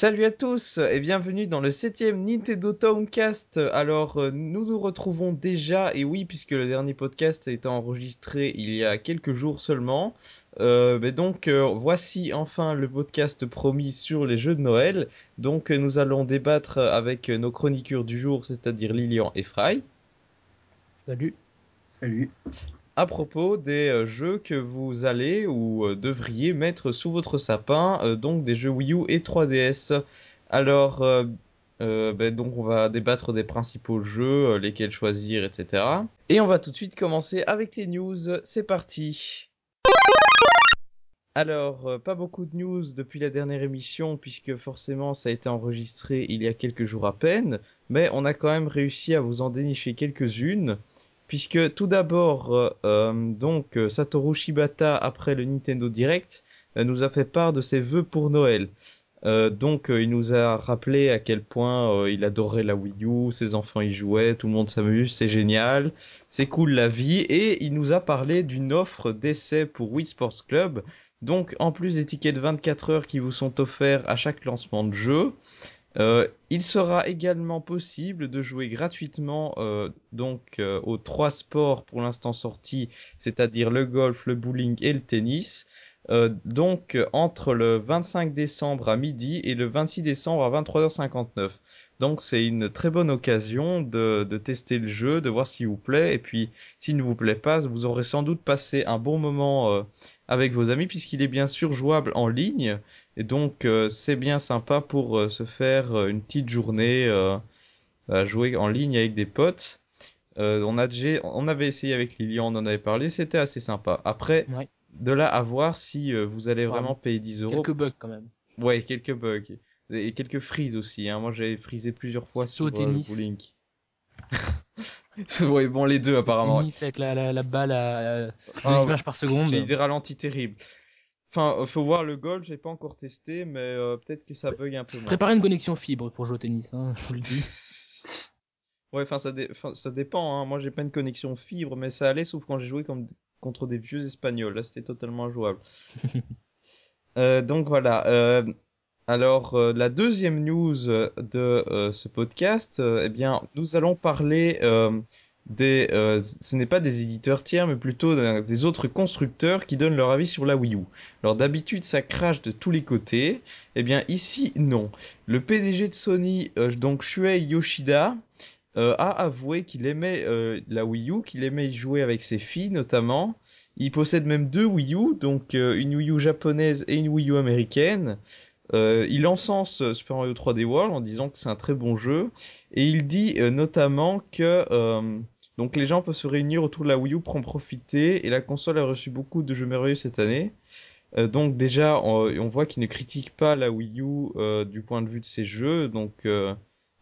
Salut à tous et bienvenue dans le septième Nintendo Towncast. Alors euh, nous nous retrouvons déjà, et oui puisque le dernier podcast a été enregistré il y a quelques jours seulement. Euh, mais donc euh, voici enfin le podcast promis sur les jeux de Noël. Donc euh, nous allons débattre avec nos chroniqueurs du jour, c'est-à-dire Lilian et Fry, Salut. Salut. À propos des euh, jeux que vous allez ou euh, devriez mettre sous votre sapin, euh, donc des jeux Wii U et 3DS. Alors, ben, donc on va débattre des principaux jeux, lesquels choisir, etc. Et on va tout de suite commencer avec les news. C'est parti. Alors, pas beaucoup de news depuis la dernière émission, puisque forcément ça a été enregistré il y a quelques jours à peine, mais on a quand même réussi à vous en dénicher quelques-unes puisque tout d'abord, euh, euh, donc euh, Satoru Shibata après le Nintendo Direct euh, nous a fait part de ses vœux pour Noël. Euh, donc il nous a rappelé à quel point il adorait la Wii U, ses enfants y jouaient, tout le monde s'amuse, c'est génial, c'est cool la vie, et il nous a parlé d'une offre d'essai pour Wii Sports Club. Donc en plus des tickets de 24 heures qui vous sont offerts à chaque lancement de jeu, il sera également possible de jouer gratuitement euh, donc euh, aux trois sports pour l'instant sortis, c'est-à-dire le golf, le bowling et le tennis. Euh, donc entre le 25 décembre à midi et le 26 décembre à 23h59. Donc c'est une très bonne occasion de, de tester le jeu, de voir s'il vous plaît, et puis s'il ne vous plaît pas, vous aurez sans doute passé un bon moment euh, avec vos amis puisqu'il est bien sûr jouable en ligne, et donc euh, c'est bien sympa pour euh, se faire euh, une petite journée à jouer en ligne avec des potes. On a on avait essayé avec Lilian, on en avait parlé, c'était assez sympa. Après. De là à voir si euh, vous allez Vraiment. payer 10 euros. Quelques bugs quand même. Ouais, quelques bugs. Et quelques frises aussi. Hein. Moi, j'avais frisé plusieurs fois sur euh, le bowling. ouais, bon, les deux apparemment. Tennis avec la, la, la balle à, à Ah, 2 images par seconde. J'ai des ralentis terribles. Enfin, euh, faut voir le golf, j'ai pas encore testé, mais euh, peut-être que ça bug un peu moins. Préparez une connexion fibre pour jouer au tennis, hein, je vous le dis. Ouais, enfin, ça, dé- ça dépend. Hein. Moi, j'ai pas une connexion fibre, mais ça allait, sauf quand j'ai joué comme... contre des vieux espagnols. Là, c'était totalement injouable. Euh, donc voilà. Euh, alors, euh, la deuxième news de euh, ce podcast, eh bien, nous allons parler des. ce n'est pas des éditeurs tiers, mais plutôt des autres constructeurs qui donnent leur avis sur la Wii U. Alors d'habitude, ça crache de tous les côtés. Eh bien, ici, non. Le PDG de Sony, donc Shuei Yoshida, euh, a avoué qu'il aimait euh, la Wii U, qu'il aimait y jouer avec ses filles notamment. Il possède même deux Wii U, donc euh, une Wii U japonaise et une Wii U américaine. Il encense Super Mario 3D World en disant que c'est un très bon jeu et il dit notamment que donc les gens peuvent se réunir autour de la Wii U pour en profiter et la console a reçu beaucoup de jeux merveilleux cette année. Donc déjà on, voit qu'il ne critique pas la Wii U du point de vue de ses jeux donc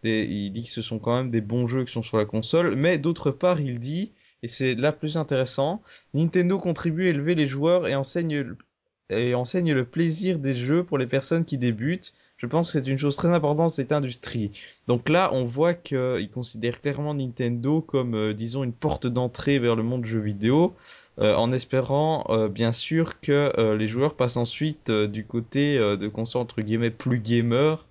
il dit que ce sont quand même des bons jeux qui sont sur la console mais d'autre part il dit et c'est là plus intéressant Nintendo contribue à élever les joueurs et enseigne le- plaisir des jeux pour les personnes qui débutent. Je pense que c'est une chose très importante cette industrie. Donc là, on voit qu'il considère clairement Nintendo comme, euh, disons, une porte d'entrée vers le monde jeu vidéo, euh, en espérant, euh, bien sûr, que les joueurs passent ensuite du côté de consoles entre guillemets plus gamer,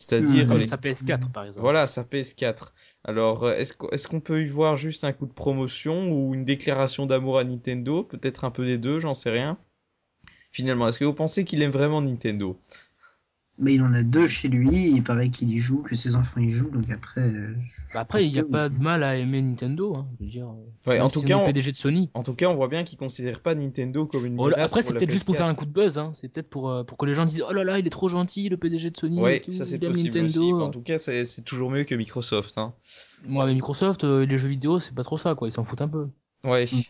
c'est-à-dire les sa PS4 par exemple. voilà, sa PS4. Alors, euh, est-ce qu'on peut y voir juste un coup de promotion ou une déclaration d'amour à Nintendo? Peut-être un peu des deux, j'en sais rien. Finalement, est-ce que vous pensez qu'il aime vraiment Nintendo? Mais il en a deux chez lui, il paraît qu'il y joue, que ses enfants y jouent, donc après. euh, Bah après, il n'y a pas de mal à aimer Nintendo. Hein, je veux dire, Ouais, même en tout cas, on- PDG de Sony. En tout cas, on voit bien qu'il considère pas Nintendo comme une Bon, menace. après, c'est peut-être juste pour PS4. faire un coup de buzz. Hein. C'est peut-être pour, euh, pour que les gens disent Oh là là, il est trop gentil, le PDG de Sony. et Ouais, tout, ça c'est possible Nintendo. aussi. En tout cas, c'est c'est toujours mieux que Microsoft. Hein. Moi, avec Microsoft, euh, les jeux vidéo, c'est pas trop ça, quoi. Ils s'en foutent un peu. Ouais. Mm.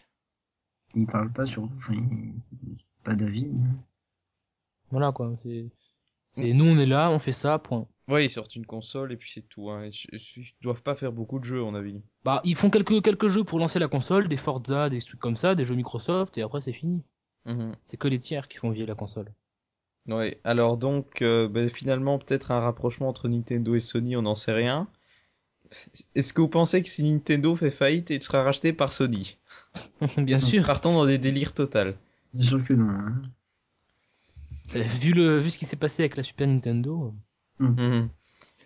Il parle pas sur. Enfin, pas d'avis. hein. Voilà, quoi. C'est, c'est nous, on est là, on fait ça, point. Ouais, ils sortent une console et puis c'est tout. Hein. Ils, ils- ils doivent pas faire beaucoup de jeux, à mon avis. Bah, ils font quelques, quelques jeux pour lancer la console, des Forza, des trucs comme ça, des jeux Microsoft, et après, c'est fini. Mhm. C'est que les tiers qui font vieillir la console. Ouais, alors donc, euh, ben, finalement, peut-être un rapprochement entre Nintendo et Sony, on n'en sait rien. Est-ce que vous pensez que si Nintendo fait faillite, il sera racheté par Sony? Bien sûr. Partons dans des délires total. Bien sûr que non. hein. Euh, Vu le, vu ce qui s'est passé avec la Super Nintendo. Mhm.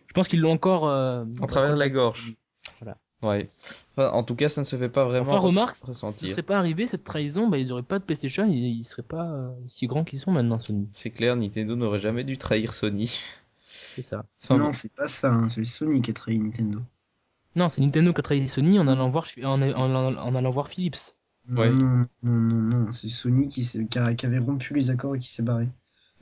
Je pense qu'ils l'ont encore. euh, En travers la gorge. Voilà. Ouais. Enfin, en tout cas, ça ne se fait pas vraiment Enfin, remarque, res- si ce ressentir. serait pas arrivé cette trahison, bah ils auraient pas de PlayStation, ils, ils seraient pas euh, si grands qu'ils sont maintenant Sony. C'est clair, Nintendo n'aurait jamais dû trahir Sony. C'est ça. Enfin, non, bon. c'est pas ça, hein, c'est Sony qui a trahi Nintendo. Non, c'est Nintendo qui a trahi Sony en allant voir en, en, en- en allant voir Philips. Ouais. Non, non, non, non, c'est Sony qui, s'est- qui, a- qui avait rompu les accords et qui s'est barré.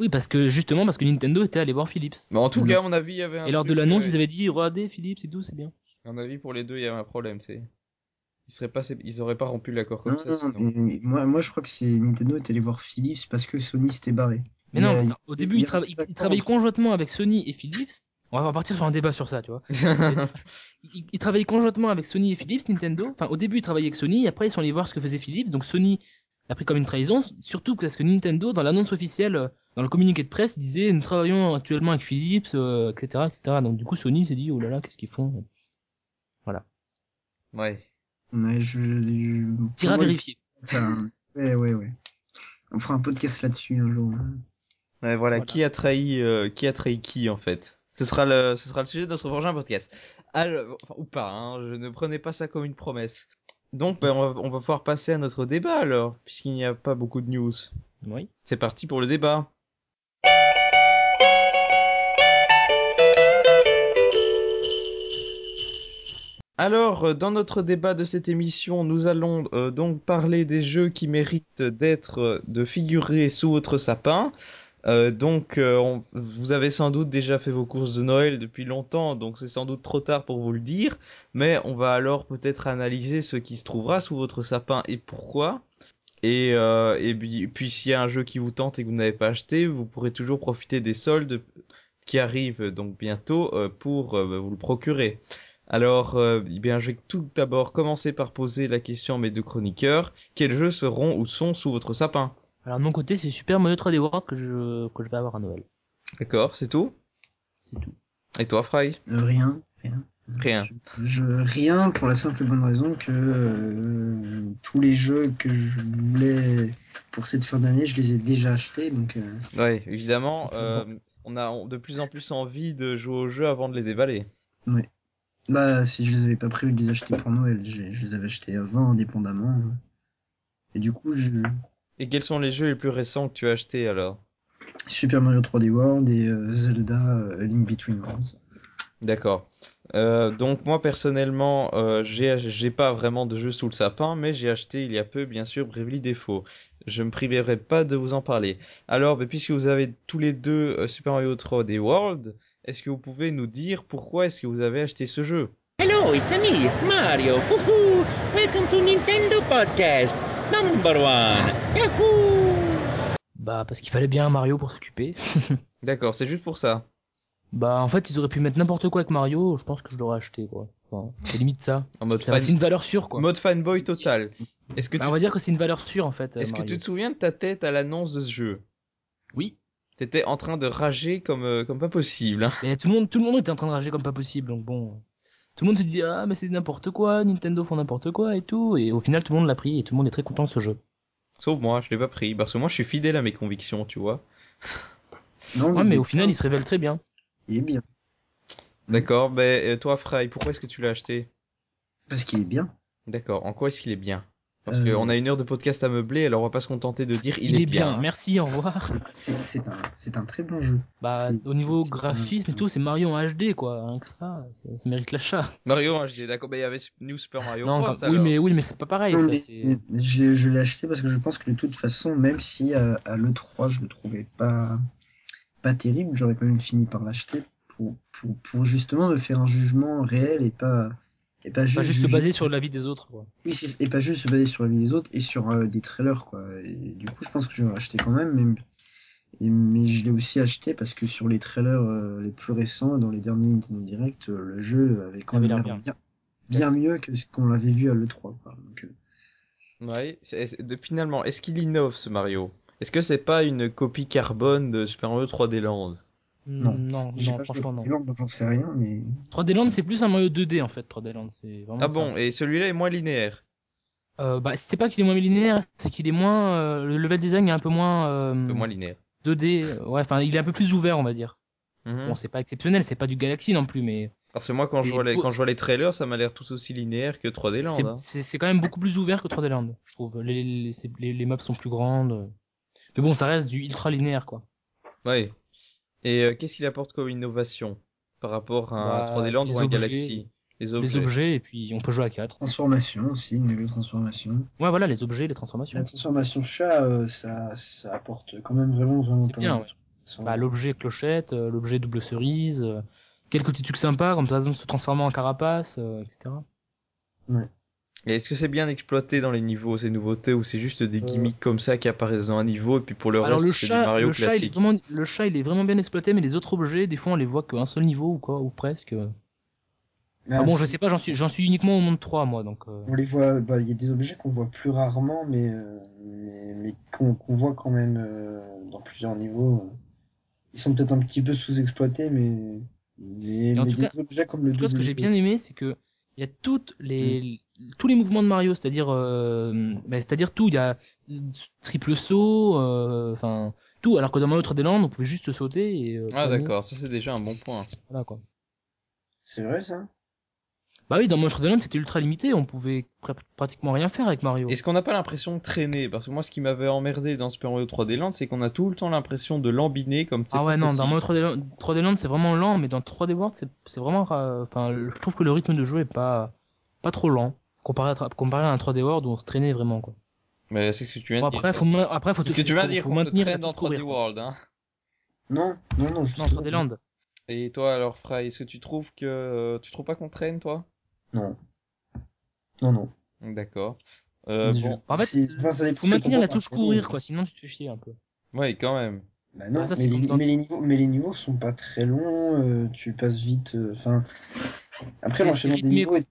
Oui, parce que justement parce que Nintendo était allé voir Philips. Mais en tout Mm. cas, à mon avis, il y avait un Et lors de l'annonce, euh, ils avaient dit regardez Philips et tout, c'est bien. À mon avis, pour les deux, il y avait un problème. C'est, ils seraient pas, ils auraient pas rompu l'accord comme Non, ça. non, sinon. mais- mais moi, moi, je crois que c'est Nintendo est allé voir Philips parce que Sony s'était barré. Mais non, a- parce il- qu'au début, ils, a trava- un ils- accord ils travaillent entre- conjointement avec Sony et Philips. On va partir sur un débat sur ça, tu vois. Ils, ils travaillaient conjointement avec Sony et Philips, Nintendo. Enfin, au début, ils travaillaient avec Sony, après, ils sont allés voir ce que faisait Philips. Donc, Sony pris comme une trahison, surtout parce que Nintendo, dans l'annonce officielle, euh, dans le communiqué de presse, disait nous travaillons actuellement avec Philips, euh, etc., etc. Donc, du coup, Sony s'est dit oh là là, qu'est-ce qu'ils font? Ouais. Ouais, je, je... Tira vérifier. Ouais, ouais, ouais. On fera un podcast là-dessus un jour. hein. Ouais, voilà. Voilà. Qui a trahi, euh, qui a trahi qui en fait? Ce sera le, ce sera le sujet de notre prochain podcast. Alors, enfin, ou pas. Hein, je ne prenais pas ça comme une promesse. Donc, ben, on, va, on va pouvoir passer à notre débat alors, puisqu'il n'y a pas beaucoup de news. Oui. C'est parti pour le débat. Alors, euh, dans notre débat de cette émission, nous allons euh, donc parler des jeux qui méritent d'être, euh, de figurer sous votre sapin. Euh, donc, euh, vous avez sans doute déjà fait vos courses de Noël depuis longtemps, donc c'est sans doute trop tard pour vous le dire. Mais on va alors peut-être analyser ce qui se trouvera sous votre sapin et pourquoi. Et, euh, puis, puis s'il y a un jeu qui vous tente et que vous n'avez pas acheté, vous pourrez toujours profiter des soldes qui arrivent donc bientôt euh, pour vous le procurer. Alors, eh bien, je vais tout d'abord commencer par poser la question à mes deux chroniqueurs. Quels jeux seront ou sont sous votre sapin? Alors, de mon côté, c'est Super Mario 3D World que je, que je vais avoir à Noël. D'accord, c'est tout? C'est tout. Et toi, Fry? Euh, rien, rien. Rien. Je, rien pour la simple et bonne raison que euh, tous les jeux que je voulais pour cette fin d'année, je les ai déjà achetés. Donc, euh, Ouais, évidemment, euh, on a de plus en plus envie de jouer aux jeux avant de les déballer. bah, si je les avais pas prévu de les acheter pour Noël, je, je les avais achetés avant, indépendamment. Et du coup, je... Et quels sont les jeux les plus récents que tu as achetés alors? Super Mario 3D World et euh, Zelda euh, Link Between Worlds. D'accord. Euh, donc moi personnellement, euh, j'ai pas vraiment de jeu sous le sapin, mais j'ai acheté il y a peu bien sûr Bravely Default. Je me priverai pas de vous en parler. Alors, bah, puisque vous avez tous les deux euh, Super Mario 3D World, est-ce que vous pouvez nous dire pourquoi est-ce que vous avez acheté ce jeu? Hello, it's me, Mario. Woohoo! Welcome to Nintendo Podcast, number one. Yahoo! Bah, parce qu'il fallait bien un Mario pour s'occuper. D'accord, c'est juste pour ça. Bah, en fait, ils auraient pu mettre n'importe quoi avec Mario, je pense que je l'aurais acheté, quoi. Enfin, c'est limite ça. En mode, Ça, fan... C'est une valeur sûre, quoi. mode fanboy total. Est-ce que, Bah, tu on va te... dire que c'est une valeur sûre, en fait. euh, est-ce que tu te souviens de ta tête à l'annonce de ce jeu? Oui. T'étais en train de rager comme, euh, comme pas possible. Hein. Mais tout le monde, tout le monde était en train de rager comme pas possible, donc bon. Tout le monde se dit, ah, mais c'est n'importe quoi, Nintendo font n'importe quoi et tout. Et au final, tout le monde l'a pris et tout le monde est très content de ce jeu. Sauf moi, je l'ai pas pris. Parce que moi, je suis fidèle à mes convictions, tu vois. Non, Ouais, mais au final, il se révèle très bien. il est bien. D'accord, ben euh, toi, Fry, pourquoi est-ce que tu l'as acheté? Parce qu'il est bien. D'accord, en quoi est-ce qu'il est bien? Parce Euh, qu'on a une heure de podcast à meubler, alors on va pas se contenter de dire il, Il, est bien. merci, au revoir. C'est un, c'est un très bon jeu. Bah, au niveau graphisme un- et tout, c'est Mario en HD, quoi. Rien que ça, ça, ça mérite l'achat. Mario HD, d'accord, ben il y avait New Super Mario Non, Bros. oui, alors. mais, oui, mais c'est pas pareil, Non, ça, mais c'est- je, je l'ai acheté parce que je pense que de toute façon, même si euh, à l'E3 je le trouvais pas, pas terrible, j'aurais quand même fini par l'acheter pour, pour, pour justement me faire un jugement réel et pas, et pas juste, Pas juste se baser sur l'avis des autres, quoi. Oui, et pas juste se baser sur la vie des autres et sur euh, des trailers, quoi. Et du coup, je pense que j'aurais acheté quand même, mais, et- mais je l'ai aussi acheté parce que sur les trailers euh, les plus récents, dans les derniers Nintendo Direct, euh, le jeu avait quand même l'air bien, bien mieux que ce qu'on l'avait vu à l'E3, quoi. Donc, euh, Ouais, c'est- c'est- de- finalement, est-ce qu'il innove ce Mario? Est-ce que c'est pas une copie carbone de Super Mario 3D Land? Non. non, non, pas franchement, non. j'en sais rien, mais 3D Land, c'est plus un Mario 2D, en fait, 3D Land. C'est vraiment Ah ça. bon, et celui-là est moins linéaire Euh, bah, c'est pas qu'il est moins linéaire, c'est qu'il est moins, euh, le level design est un peu moins, euh, Un peu moins linéaire. 2D, euh, ouais, enfin, il est un peu plus ouvert, on va dire. Mhm. Bon, c'est pas exceptionnel, c'est pas du Galaxy non plus, mais Parce que moi, quand je, vois les, quand je vois les trailers, ça m'a l'air tout aussi linéaire que 3D Land. c'est- hein. c'est quand même beaucoup plus ouvert que 3D Land, je trouve. Les, les, les maps sont plus grandes. Mais bon, ça reste du ultra linéaire, quoi. Ouais. Et euh, qu'est-ce qu'il apporte comme innovation par rapport à un Bah, 3D Land les ou un objets. Galaxy? Les objets. Les objets, et puis on peut jouer à 4. Transformation aussi, une nouvelle transformation. Ouais, voilà, les objets, les transformations. La transformation chat, euh, ça, ça apporte quand même vraiment, vraiment C'est pas bien, mal. ouais. Bah, l'objet clochette, euh, l'objet double cerise, euh, quelques petits trucs sympas, comme par exemple se transformer en carapace, euh, etc. Et est-ce que c'est bien exploité dans les niveaux, ces nouveautés, ou c'est juste des Euh. gimmicks comme ça qui apparaissent dans un niveau, et puis pour le Alors reste, le c'est du chat, Mario le chat, il est classique vraiment, le chat, il est vraiment bien exploité, mais les autres objets, des fois, on les voit qu'un seul niveau ou quoi, ou presque. Ah, Ah, bon, je sais pas, j'en suis, j'en suis uniquement au monde 3, moi, donc. euh, On les voit, bah, il y a des objets qu'on voit plus rarement, mais, euh, mais, mais qu'on qu'on voit quand même euh, dans plusieurs niveaux. Ils sont peut-être un petit peu sous-exploités, mais, mais, mais tout des cas- objets comme le En tout cas, ce que j'ai bien aimé, c'est que il y a toutes les tous les mouvements de Mario, c'est-à-dire euh, bah, c'est-à-dire tout, il y a triple saut, euh, enfin tout, alors que dans Mario 3D Land, on pouvait juste sauter et euh, Ah d'accord, ça c'est déjà un bon point. Voilà quoi. C'est vrai, ça? Bah oui, dans Mario 3D Land, c'était ultra limité, on pouvait pr- pratiquement rien faire avec Mario. Est-ce qu'on n'a pas l'impression de traîner? Parce que moi, ce qui m'avait emmerdé dans Super Mario 3D Land, c'est qu'on a tout le temps l'impression de lambiner comme c'est Ah ouais, pas non, possible. dans Mario 3D Land, 3D Land, c'est vraiment lent, mais dans 3D World, c'est c'est vraiment ra- enfin, je trouve que le rythme de jeu est pas pas trop lent comparé à, comparé à un 3D World où on se traînait vraiment quoi. Mais c'est ce que tu viens Bon, de après, dire. faut après faut Ce que tu vas faut- dire faut qu'on se traîne dans piste 3D courir, quoi. World, hein. Non, non, non, Non, justement. 3D Land. Et toi alors, Fry, est-ce que tu trouves que euh, tu trouves pas qu'on traîne, toi? Non. Non, non. D'accord. Euh, Je- bon, En fait, faut maintenir t'en la touche courir, quoi, sinon tu te fais chier un peu. ouais, quand même. Bah non, Ah, ça, mais, les, mais les niveaux, mais les niveaux sont pas très longs, euh, tu passes vite, euh, enfin. Après, C'est- l'enchaînement des niveaux est...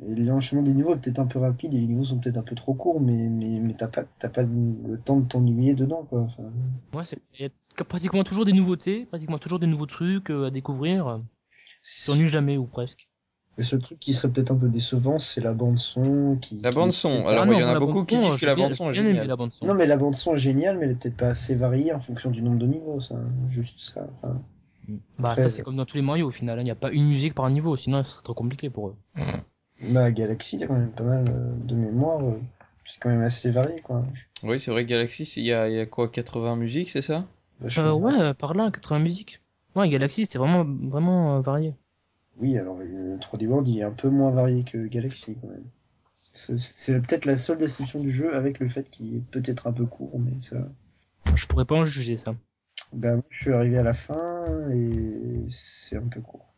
l'enchaînement des niveaux est peut-être un peu rapide et les niveaux sont peut-être un peu trop courts, mais, mais, mais t'as pas, t'as pas le temps de t'ennuyer dedans, quoi. Enfin, Ouais, c'est, il y a pratiquement toujours des nouveautés, pratiquement toujours des nouveaux trucs euh, à découvrir. C'est- t'ennuies jamais, ou presque. le seul truc qui serait peut-être un peu décevant, c'est la bande son qui. La bande son. qui- Alors, Ah non, il y en a beaucoup qui disent que la bande son est géniale. la bande son. Non, mais la bande son est géniale, mais elle est peut-être pas assez variée en fonction du nombre de niveaux, ça. Juste ça. Enfin, Bah, Après, ça, c'est comme dans tous les Mario, au final. hein. Il n'y a pas une musique par niveau, sinon ce serait trop compliqué pour eux. Bah, Galaxy, t'as quand même pas mal euh, de mémoire. euh, C'est quand même assez varié, quoi. Oui, c'est vrai Galaxy, c'est- il y a, il y a quoi, 80 musiques, c'est ça? Euh, ouais, par là, 80 musiques. Ouais, Galaxy, c'était vraiment, vraiment euh, varié. Oui, alors le 3D World, il est un peu moins varié que Galaxy quand même. C'est c'est peut-être la seule déception du jeu avec le fait qu'il est peut-être un peu court, mais ça. Je pourrais pas en juger ça. Ben, moi, je suis arrivé à la fin et c'est un peu court.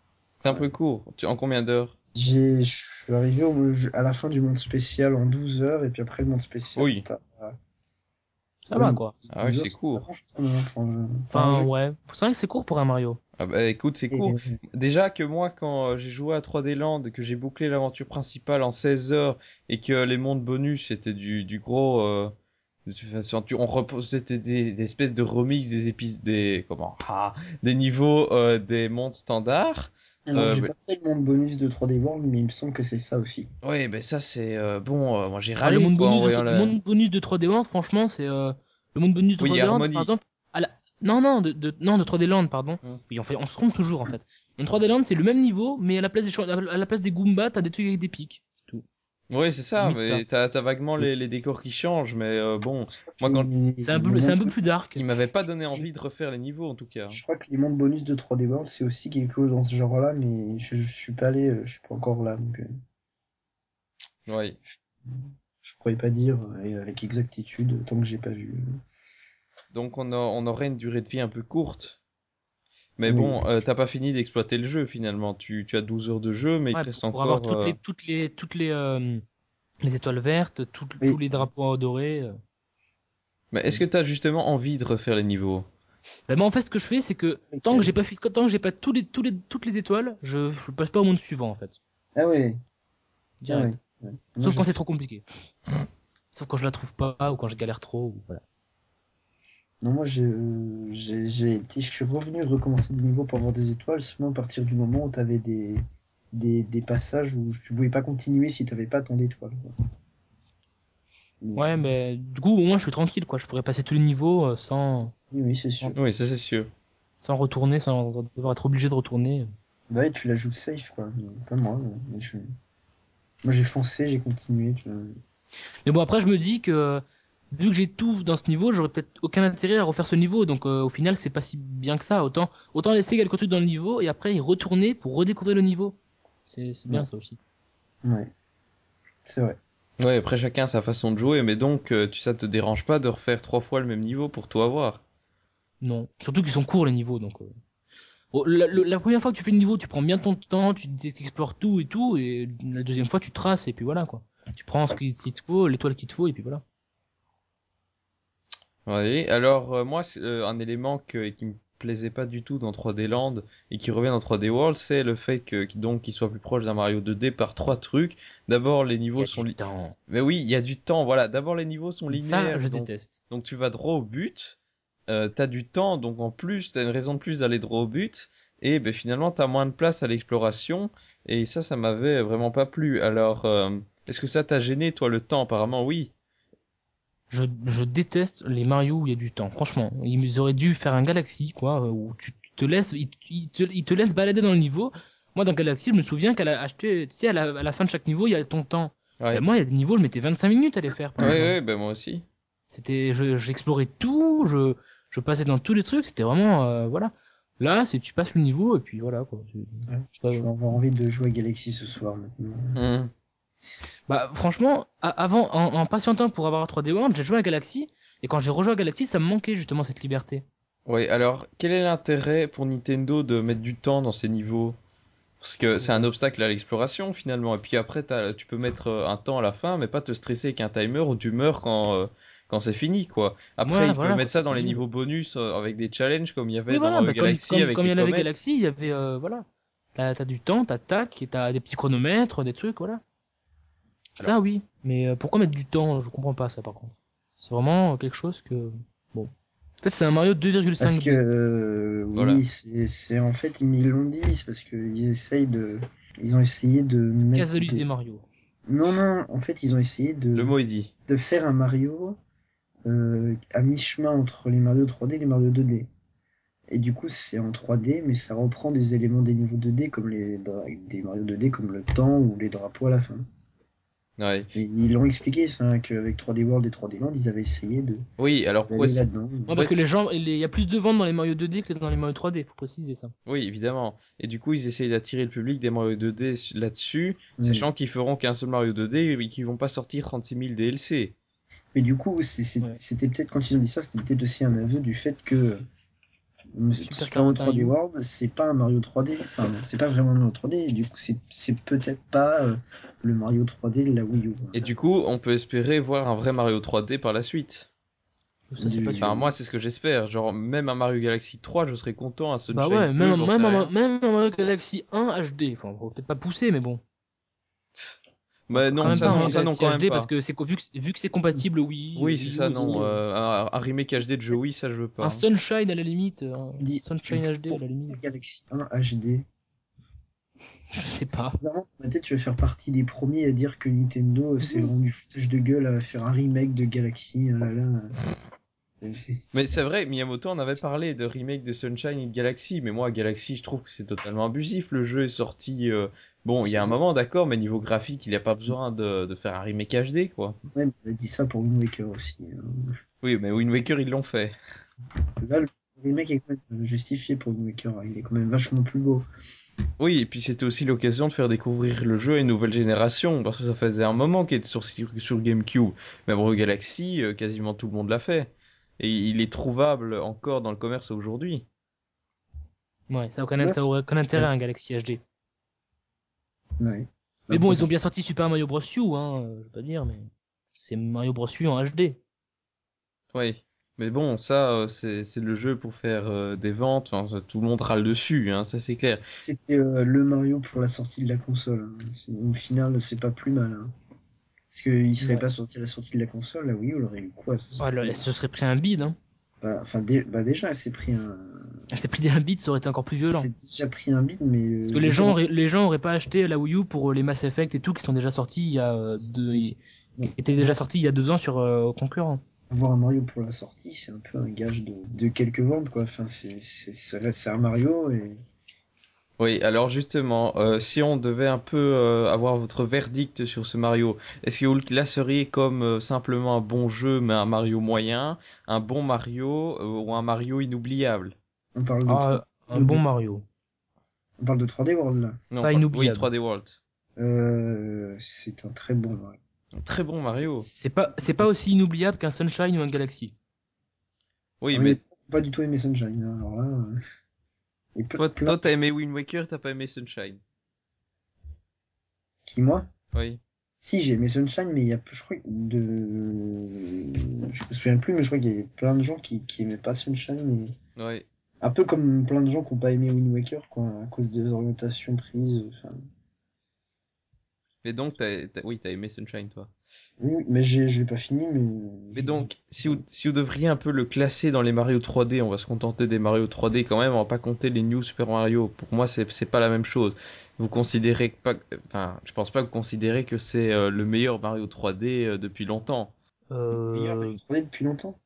C'est un peu court. Tu, en combien d'heures? J'ai, je suis arrivé au, à la fin du monde spécial en 12 heures et puis après le monde spécial. Oui. Ça va, quoi. Ah oui, 12 heures, c'est court. hein. Enfin, ouais. C'est vrai que c'est court pour un Mario. Ah bah écoute, c'est court. Déjà que moi, quand euh, j'ai joué à 3D Land, que j'ai bouclé l'aventure principale en 16 heures et que les mondes bonus c'était du, du gros, euh, enfin, tu- on repose, c'était des, des espèces de remix des épices, des comment, ah, des niveaux euh, des mondes standards. Alors, Euh, j'ai mais- pas fait le monde bonus de 3D World, mais il me semble que c'est ça aussi. Ouais, ben ça c'est euh, bon. euh, moi j'ai Ah, râlé le, monde quoi en bonus de, le monde bonus de 3D World, franchement, c'est euh, le monde bonus de Oui, 3D World, Harmony. par exemple. À la... Non, non, de, de, non, de 3D Land, pardon. Hmm. Oui, on, fait, on se trompe toujours en fait. Dans 3D Land, c'est le même niveau, mais à la place des, à la place des Goombas, t'as des trucs avec des pics. Ouais, c'est ça. Limite Mais t'as t'as vaguement les, les décors qui changent, mais euh, bon, Moi, quand- C'est un peu, c'est un peu plus dark. il m'avait pas donné envie de refaire les niveaux en tout cas. Je crois que les mondes bonus de 3D World, c'est aussi quelque chose dans ce genre-là, mais je, je suis pas allé, euh, je suis pas encore là, donc euh, Ouais. je pourrais pas dire avec exactitude tant que j'ai pas vu. Donc on, a- on aurait une durée de vie un peu courte. Mais Oui. bon, euh, t'as pas fini d'exploiter le jeu finalement. Tu, tu as 12 heures de jeu, mais il te reste pour encore. avoir toutes euh, les, toutes les, toutes les, euh, les étoiles vertes, tout- Oui. tous les drapeaux dorés. Mais est-ce que t'as justement envie de refaire les niveaux? Moi, en fait, ce que je fais, c'est que tant que j'ai pas fait, tant que j'ai pas tous les, tous les, toutes les étoiles, je, je passe pas au monde suivant, en fait. Ah. Ah Direct. ouais. Moi, Sauf je- quand c'est trop compliqué. Sauf quand je la trouve pas ou quand je galère trop. Ou voilà. Non, moi j'ai euh, j'ai j'ai été, je suis revenu recommencer des niveaux pour avoir des étoiles seulement à partir du moment où t'avais des, des des passages où tu pouvais pas continuer si t'avais pas tant d'étoiles. quoi. Ouais, mais du coup, au moins, je suis tranquille, quoi. Je pourrais passer tous les niveaux euh, sans, Oui, oui, c'est sûr. Oui, ça c'est sûr. sans retourner, sans devoir être obligé de retourner. Bah ouais, tu la joues safe, quoi. Pas moi, mais je... Moi, j'ai foncé, j'ai continué, tu vois. Mais bon, après, je me dis que vu que j'ai tout dans ce niveau, j'aurais peut-être aucun intérêt à refaire ce niveau. Donc euh, au final, c'est pas si bien que ça. Autant, autant laisser quelques trucs dans le niveau et après y retourner pour redécouvrir le niveau. C'est c'est bien Ouais. ça aussi. Ouais. C'est vrai. Ouais, après chacun a sa façon de jouer, mais donc euh, tu ça te dérange pas de refaire trois fois le même niveau pour tout avoir? Non, surtout qu'ils sont courts les niveaux. Donc euh. Bon, la, la première fois que tu fais le niveau, tu prends bien ton temps, tu explores tout et tout, et la deuxième fois tu traces et puis voilà quoi. Tu prends ce qu'il ce qu'il te faut, l'étoile qu'il te faut et puis voilà. Oui, alors euh, moi, c'est, euh, un élément que, qui me plaisait pas du tout dans 3D Land et qui revient dans 3D World, c'est le fait que donc qu'il soit plus proche d'un Mario 2D par trois trucs. D'abord, les y niveaux a sont du li- temps. Mais oui, il y a du temps, voilà. D'abord, les niveaux sont linéaires. Ça, je donc, déteste. donc tu vas droit au but. Euh, t'as du temps, donc en plus, t'as une raison de plus d'aller droit au but. Et ben finalement, t'as moins de place à l'exploration. Et ça, ça m'avait vraiment pas plu. Alors, euh, est-ce que ça t'a gêné, toi, le temps? Apparemment, oui. Je, je déteste les Mario où il y a du temps. Franchement, ils auraient dû faire un Galaxy, quoi, euh, où tu te laisses, ils, ils te, ils te laissent balader dans le niveau. Moi, dans Galaxy, je me souviens qu'à la, acheté, tu sais, à la, à la fin de chaque niveau, il y a ton temps. Ouais. Et moi, il y a des niveaux, je mettais 25 minutes à les faire. Ouais, ouais, ben moi aussi. C'était, je, j'explorais tout, je, je passais dans tous les trucs, c'était vraiment, euh, voilà. Là, c'est tu passes le niveau et puis voilà, quoi. Tu- Ouais. pas, avoir envie de jouer à Galaxy ce soir maintenant. Hum. Bah franchement, avant, en, en patientant pour avoir 3D World, j'ai joué à Galaxy, et quand j'ai rejoué à Galaxy, ça me manquait justement cette liberté. Ouais, alors quel est l'intérêt pour Nintendo de mettre du temps dans ces niveaux? Parce que c'est un obstacle à l'exploration finalement. Et puis après, tu peux mettre euh, un temps à la fin, mais pas te stresser avec un timer où tu meurs quand euh, quand c'est fini quoi. Après, Ouais, ils voilà, peuvent mettre ça dans les niveaux bonus euh, avec des challenges comme il y avait Oui, dans voilà, bah, Galaxy comme, avec comme il y avait. Galaxy, il y avait, euh, voilà. T'as, du temps, t'as tac, et t'as des petits chronomètres, des trucs, voilà. Ça, oui. Mais euh, pourquoi mettre du temps? Je comprends pas ça, par contre. C'est vraiment quelque chose que, bon. En fait, c'est un Mario 2,5 Parce que, euh, Voilà. oui, c'est, en fait, ils l'ont dit, c'est parce qu'ils essayent de, ils ont essayé de mettre. Casalusé Mario. Non, non, en fait, ils ont essayé de, Le mot est dit. de faire un Mario euh, à mi-chemin entre les Mario 3D et les Mario 2D. Et du coup, c'est en 3D, mais ça reprend des éléments des niveaux 2D comme les dra- des Mario 2D comme le temps ou les drapeaux à la fin. Ouais. Ils l'ont expliqué, ça, qu'avec 3D World et 3D Land, ils avaient essayé de Oui, alors pourquoi. Ouais, parce que les gens, il y a plus de ventes dans les Mario 2D que dans les Mario 3D, faut préciser ça. Oui, évidemment. Et du coup, ils essayent d'attirer le public des Mario 2D s- là-dessus, Oui. sachant qu'ils feront qu'un seul Mario 2D et qu'ils vont pas sortir 36 000 DLC. Mais du coup, Ouais. c'était peut-être quand ils ont dit ça, c'était peut-être aussi un aveu du fait que Super Mario 3D 41. World, c'est pas un Mario 3D. Enfin, c'est pas vraiment un Mario 3D. Et du coup, c'est c'est peut-être pas euh, le Mario 3D de la Wii U. Et du coup, on peut espérer voir un vrai Mario 3D par la suite. Ça, c'est pas Du- sûr. Enfin, moi, c'est ce que j'espère. Genre, même un Mario Galaxy 3, je serais content. Un Sunshine Bah ouais, 2, même, même, rien. même en Mario Galaxy 1 HD. Enfin, peut-être pas pousser, mais bon. Bah non, ça pas non, un ça non, quand même HD pas. parce que c'est vu que, vu que c'est compatible. Oui, Wii c'est ça, non. euh, euh, un, un remake HD de jeu, oui, ça je veux pas. Un. Sunshine à la limite. Un Tu dis- Sunshine HD à la limite. Galaxy 1 HD. Je sais pas. Vraiment, tête, tu vas faire partie des premiers à dire que Nintendo s'est rendu foutage de gueule à faire un remake de Galaxy. ah là là. Mais c'est vrai, Miyamoto en avait parlé de remake de Sunshine et de Galaxy, mais moi, Galaxy, je trouve que c'est totalement abusif. Le jeu est sorti, euh, bon, il y a un moment, d'accord, mais niveau graphique, il n'y a pas besoin de, de faire un remake HD, quoi. Ouais, mais on a dit ça pour Wind Waker aussi. hein. Oui, mais Wind Waker, ils l'ont fait. Là, le remake est quand même justifié pour Wind Waker. Il est quand même vachement plus beau. Oui, et puis c'était aussi l'occasion de faire découvrir le jeu à une nouvelle génération, parce que ça faisait un moment qu'il était sur, sur GameCube. Mais Mario Galaxy, euh, quasiment tout le monde l'a fait. Et il est trouvable encore dans le commerce aujourd'hui. Ouais, ça aucun, ça aurait aucun intérêt un Galaxy HD. Ouais. Mais bon, ils ont bien sorti Super Mario Bros. U, hein, euh, je veux pas dire, mais c'est Mario Bros. U en HD. Oui. Mais bon, ça, euh, c'est le jeu pour faire euh, des ventes. Enfin, ça, tout le monde râle dessus, hein, ça c'est clair. C'était euh, le Mario pour la sortie de la console. hein. Au final, c'est pas plus mal. hein. Parce qu'il serait Ouais. pas sorti à la sortie de la console, la Wii U, elle aurait eu quoi ça Oh, serait- là, elle se serait pris un bide, hein. bah, enfin, dé- bah, déjà, elle s'est pris un. Elle s'est pris un bide, ça aurait été encore plus violent. C'est déjà pris un bid, mais. euh, Parce que les gens, auraient- les gens auraient pas acheté la Wii U pour euh, les Mass Effect et tout qui sont déjà sortis il y a euh, deux, qui étaient déjà sortis il y a deux ans sur euh, concurrents. avoir un Mario pour la sortie, c'est un peu un gage de, de quelques ventes, quoi. Enfin, c'est, c'est, c'est, c'est un Mario et Oui, alors justement, euh, si on devait un peu euh, avoir votre verdict sur ce Mario, est-ce que vous le classeriez comme euh, simplement un bon jeu mais un Mario moyen, un bon Mario euh, ou un Mario inoubliable? On parle de, Ah, un bon Mario. on parle de 3D World, là. Non, Pas inoubliable. Oui, 3D World. Euh, c'est un très bon Mario. Un Très bon Mario. C'est pas, c'est pas aussi inoubliable qu'un Sunshine ou un Galaxy. Oui, Ah, mais Pas du tout aimé Sunshine, hein, alors là. Toi, plein- t'as aimé Wind Waker, t'as pas aimé Sunshine. Qui, moi? Oui. Si, j'ai aimé Sunshine, mais il y a, je crois, de, je me souviens plus, mais je crois qu'il y avait plein de gens qui, qui aimaient pas Sunshine et, Oui. un peu comme plein de gens qui ont pas aimé Wind Waker, quoi, à cause des orientations prises, enfin. Mais donc, t'as, t'as- oui, t'as aimé Sunshine, toi. Oui, oui, mais j'ai, je l'ai pas fini, mais. Mais donc, si vous, si vous devriez un peu le classer dans les Mario 3D, on va se contenter des Mario 3D quand même, on va pas compter les New Super Mario. Pour moi, c'est, c'est pas la même chose. Vous considérez que pas, enfin, je pense pas que vous considérez que c'est euh, le meilleur Mario 3D euh, depuis longtemps. Meilleur Euh, Mario 3D depuis longtemps?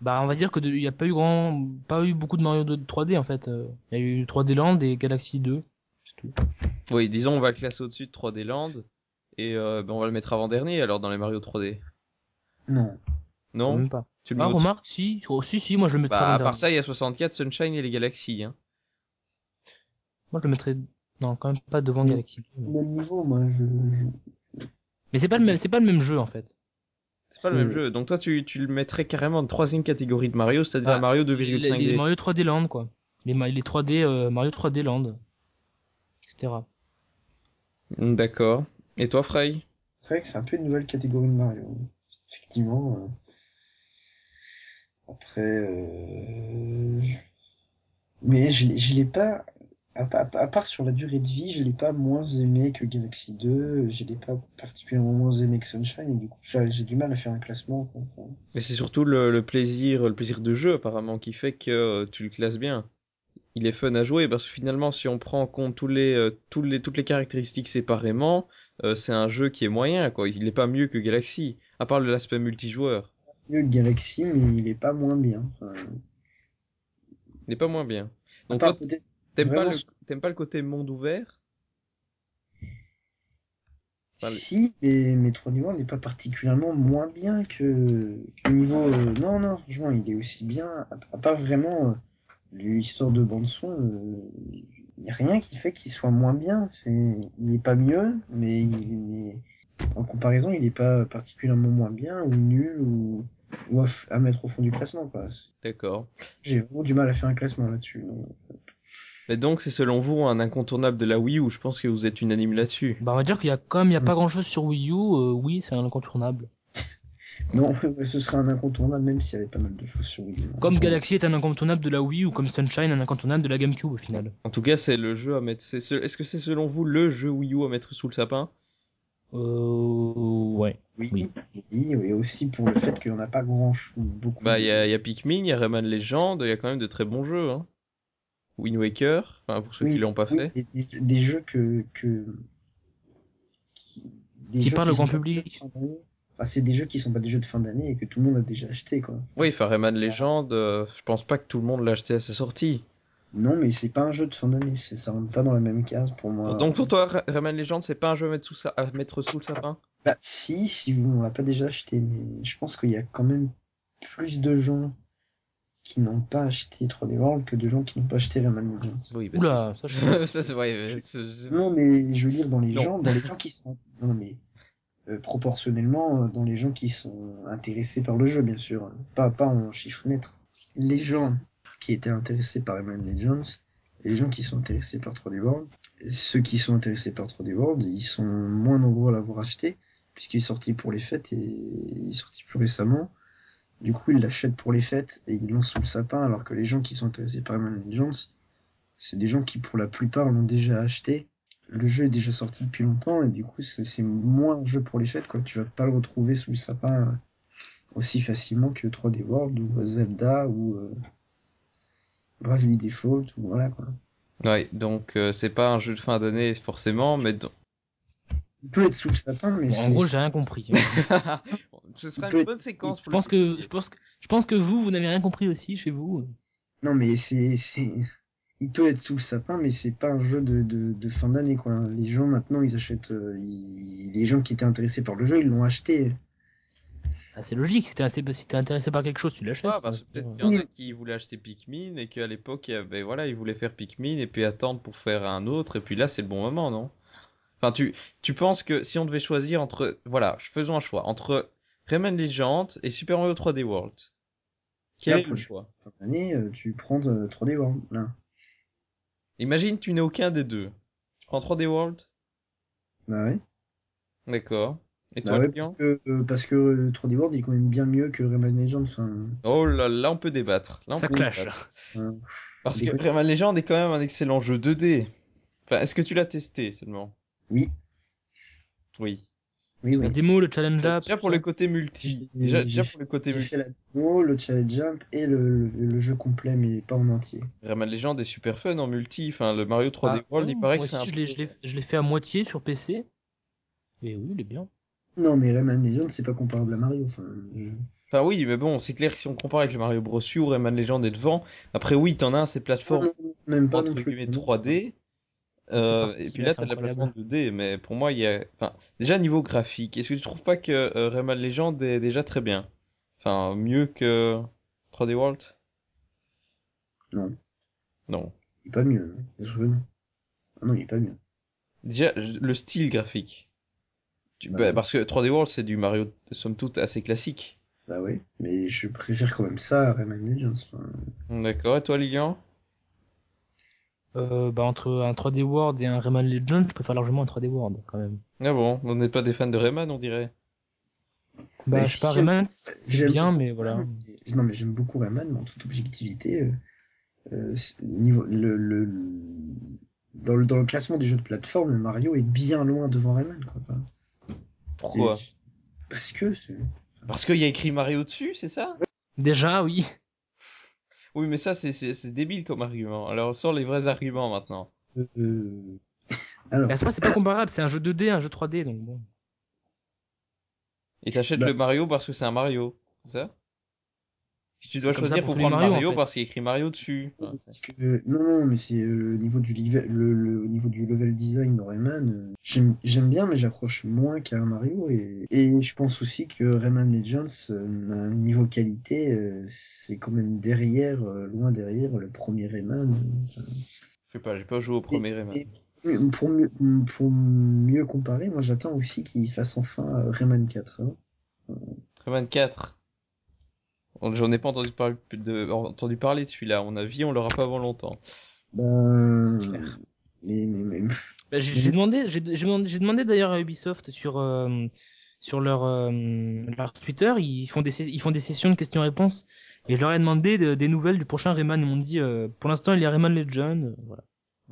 bah, on va dire que il y a pas eu grand, pas eu beaucoup de Mario de 3D en fait. Il y a eu 3D Land et Galaxy 2. C'est tout. Oui, disons, on va le classer au-dessus de 3D Land, et euh, ben, on va le mettre avant-dernier alors dans les Mario 3D. Non. Non? Même pas. Tu le Ah, mets remarque, si, oh, si, si, moi je le mettrais Bah, à part ça, il y a 64, Sunshine et les Galaxies. Hein. Moi je le mettrais, non, quand même pas devant. Galaxy 2. Au même niveau, moi, je, Mais c'est pas le même, c'est pas le même jeu en fait. C'est pas le même jeu. Donc toi, tu, tu le mettrais carrément en troisième catégorie de Mario, c'est-à-dire Ah, un Mario Les, 2,5D. les Mario 3D Land quoi. Les, les 3D, euh, Mario 3D Land. Etc. D'accord. Et toi, Frey? C'est vrai que c'est un peu une nouvelle catégorie de Mario. Effectivement. euh. Après, euh... mais je, l'ai- je l'ai pas, à, pa- à part sur la durée de vie, je l'ai pas moins aimé que Galaxy 2, je l'ai pas particulièrement moins aimé que Sunshine, et du coup, j'ai du mal à faire un classement. quoi. Mais c'est surtout le, le plaisir, le plaisir de jeu apparemment qui fait que euh, tu le classes bien. Il est fun à jouer parce que finalement, si on prend en compte tous les, tous les, toutes les caractéristiques séparément, euh, c'est un jeu qui est moyen quoi. Il n'est pas mieux que Galaxy, à part l'aspect multijoueur. mieux que Galaxy, mais il est pas moins bien. Enfin, Il n'est pas moins bien. Donc toi, t'aimes pas, le, t'aimes pas le côté monde ouvert? Enfin, Si, mais, mais 3D World n'est pas particulièrement moins bien que, que niveau. euh, non, non, franchement, il est aussi bien. À, part vraiment euh, l'histoire de bande-son, n'y a rien qui fait qu'il soit moins bien. C'est, il n'est pas mieux, mais il est, en comparaison, il n'est pas particulièrement moins bien ou nul ou, ou à, f- à mettre au fond du classement. D'accord. J'ai vraiment du mal à faire un classement là-dessus. donc. Mais donc, c'est selon vous un incontournable de la Wii U, je pense que vous êtes unanime là-dessus? Bah on va dire qu'il y a comme il y a pas grand chose sur Wii U, euh, oui c'est un incontournable. Non, ce serait un incontournable même s'il y avait pas mal de choses sur Wii U. Comme Galaxy est un incontournable de la Wii ou comme Sunshine un incontournable de la GameCube au final. En tout cas, c'est le jeu à mettre. c'est ce- Est-ce que c'est selon vous le jeu Wii U à mettre sous le sapin? Euh, ouais. Oui, Oui. oui, et aussi pour le fait qu'il n'y en a pas grand beaucoup. Bah, il y a, il y a Pikmin, il y a Rayman Legend, il y a quand même de très bons jeux. Hein. Wind Waker, enfin pour ceux Oui, qui l'ont pas oui, fait. des, des jeux que, que qui, des Qui jeux parlent au grand public. C'est des jeux qui sont pas des jeux de fin d'année et que tout le monde a déjà acheté quoi. Oui, enfin Rayman Legend, euh, je pense pas que tout le monde l'a acheté à sa sortie. Non, mais c'est pas un jeu de fin d'année, c'est ça rentre pas dans la même case pour moi. Donc pour toi, Ra- Rayman Legend, c'est pas un jeu à mettre sous, sa- à mettre sous le sapin? Bah si, si vous on l'a pas déjà acheté, mais je pense qu'il y a quand même plus de gens qui n'ont pas acheté 3D World que de gens qui n'ont pas acheté Rayman Legends. Oui, bah, Oula, ça c'est- je ça c'est vrai. mais Non, mais je veux dire, dans les Non. gens, dans les gens qui sont, non, mais, proportionnellement, euh, dans les gens qui sont intéressés par le jeu, bien sûr. Pas, pas en chiffre net. Les gens qui étaient intéressés par Rayman Legends, et les gens qui sont intéressés par 3D World, ceux qui sont intéressés par 3D World, ils sont moins nombreux à l'avoir acheté, puisqu'il est sorti pour les fêtes et il est sorti plus récemment. Du coup, ils l'achètent pour les fêtes et ils l'ont sous le sapin, alors que les gens qui sont intéressés par Rayman Legends, c'est des gens qui, pour la plupart, l'ont déjà acheté. Le jeu est déjà sorti depuis longtemps et du coup, c'est moins un jeu pour les fêtes, quoi. Tu vas pas le retrouver sous le sapin euh, aussi facilement que 3D World ou euh, Zelda ou euh, Bravely Default ou voilà, quoi. Ouais, donc euh, c'est pas un jeu de fin d'année forcément, mais donc- Il peut être sous le sapin, mais Bon, en gros j'ai rien compris. ce sera il peut une bonne séquence Je pour pense le que, je pense que, je pense que vous, vous n'avez rien compris aussi chez vous. Non, mais c'est, c'est, il peut être sous le sapin, mais c'est pas un jeu de, de, de fin d'année, quoi. Les gens, maintenant, ils achètent, euh, ils- les gens qui étaient intéressés par le jeu, ils l'ont acheté. Ah, c'est logique. Si t'es assez- si t'es intéressé par quelque chose, tu l'achètes. Ah, parce que peut-être Euh, qu'il y en a qui voulaient acheter Pikmin et qu'à l'époque, avait, voilà, ils voulaient faire Pikmin et puis attendre pour faire un autre et puis là, c'est le bon moment, non? Enfin, tu, tu penses que si on devait choisir entre, voilà, faisons un choix entre Rayman Legend et Super Mario 3D World. Quel Là, est le choix? Fin d'année, euh, tu prends euh, 3D World, là. Imagine, tu n'es aucun des deux. Tu prends 3D World Bah ouais. D'accord. Et Bah toi, ouais, Lilian parce que, euh, parce que euh, 3D World est quand même bien mieux que Rayman Legends. Enfin, Oh là là, on peut débattre. Là, on Ça peut clash. débattre. euh, Parce que Rayman Legend est quand même un excellent jeu 2D. Enfin, est-ce que tu l'as testé seulement? Oui, Oui. Oui, La oui. démo, le challenge up. Déjà pour le côté multi. Déjà, pour le côté J'ai multi. fait la démo, le challenge jump et le, le, le jeu complet, mais pas en entier. Rayman Legend est super fun en multi. Enfin, le Mario 3D Ah, World, il paraît que c'est un je l'ai, peu- je l'ai, je l'ai fait à moitié sur PC. Et oui, il est bien. Non, mais Rayman Legends, c'est pas comparable à Mario. Enfin, je- Enfin oui, mais bon, c'est clair que si on compare avec le Mario Bros U, Rayman Legend est devant. Après oui, t'en as un, ces plateformes même pas entre non plus. guillemets 3D. Euh, et puis là, t'as de la plateforme 2D, mais pour moi, il y a, enfin, déjà niveau graphique, est-ce que tu trouves pas que euh, Rayman Legend est déjà très bien, enfin, mieux que 3D World? Non, Non. il est pas mieux. hein. Je veux non. Ah non, il est pas mieux. Déjà, le style graphique. Tu- Bah bah, oui. parce que 3D World, c'est du Mario, somme toute, assez classique. Bah ouais, mais je préfère quand même ça à Rayman Legends. Enfin, D'accord. Et toi, Lilian? Euh, bah, entre un 3D World et un Rayman Legend, je préfère largement un 3D World, quand même. Ah bon, on n'est pas des fans de Rayman, on dirait. Bah, Bah, je sais pas, Rayman, c'est bien, mais voilà. Non, mais j'aime beaucoup Rayman, mais en toute objectivité, euh, euh, niveau, le, le, dans, le, dans le classement des jeux de plateforme, Mario est bien loin devant Rayman. Quoi. Enfin, Pourquoi? Parce que. Parce qu'il y a écrit Mario dessus, c'est ça? Déjà, oui. Oui, mais ça, c'est- c'est c'est débile comme argument. Alors, sort les vrais arguments maintenant. Euh, Alors, Bah, c'est pas, c'est pas comparable, c'est un jeu 2D, un jeu 3D, donc bon. Et t'achètes Bah- le Mario parce que c'est un Mario, c'est ça? Si tu dois choisir, pour faut prendre Mario, Mario, en fait. parce qu'il écrit Mario dessus. Ouais. parce que, non, non, mais c'est euh, au niveau du level, le, le- au niveau du level design de Rayman, euh, j'aime bien, mais j'approche moins qu'un Mario. Et, et je pense aussi que Rayman Legends, euh, un niveau qualité, euh, c'est quand même derrière, euh, loin derrière le premier Rayman. euh, Je sais pas, j'ai pas joué au premier Rayman. et- Pour mieux, pour mieux comparer, moi j'attends aussi qu'il fasse enfin Rayman 4. hein. Rayman 4. J'en ai pas entendu parler de, entendu parler de celui-là. À mon avis, on l'aura pas avant longtemps. Ben, C'est clair. mais, mais, mais- Bah, j'ai j'ai demandé, j'ai j'ai demandé, j'ai demandé d'ailleurs à Ubisoft sur euh, sur leur euh, leur Twitter, ils font des ils font des sessions de questions-réponses et je leur ai demandé de- des nouvelles du prochain Rayman. Ils m'ont dit euh, pour l'instant il y a Rayman Legend, euh, voilà.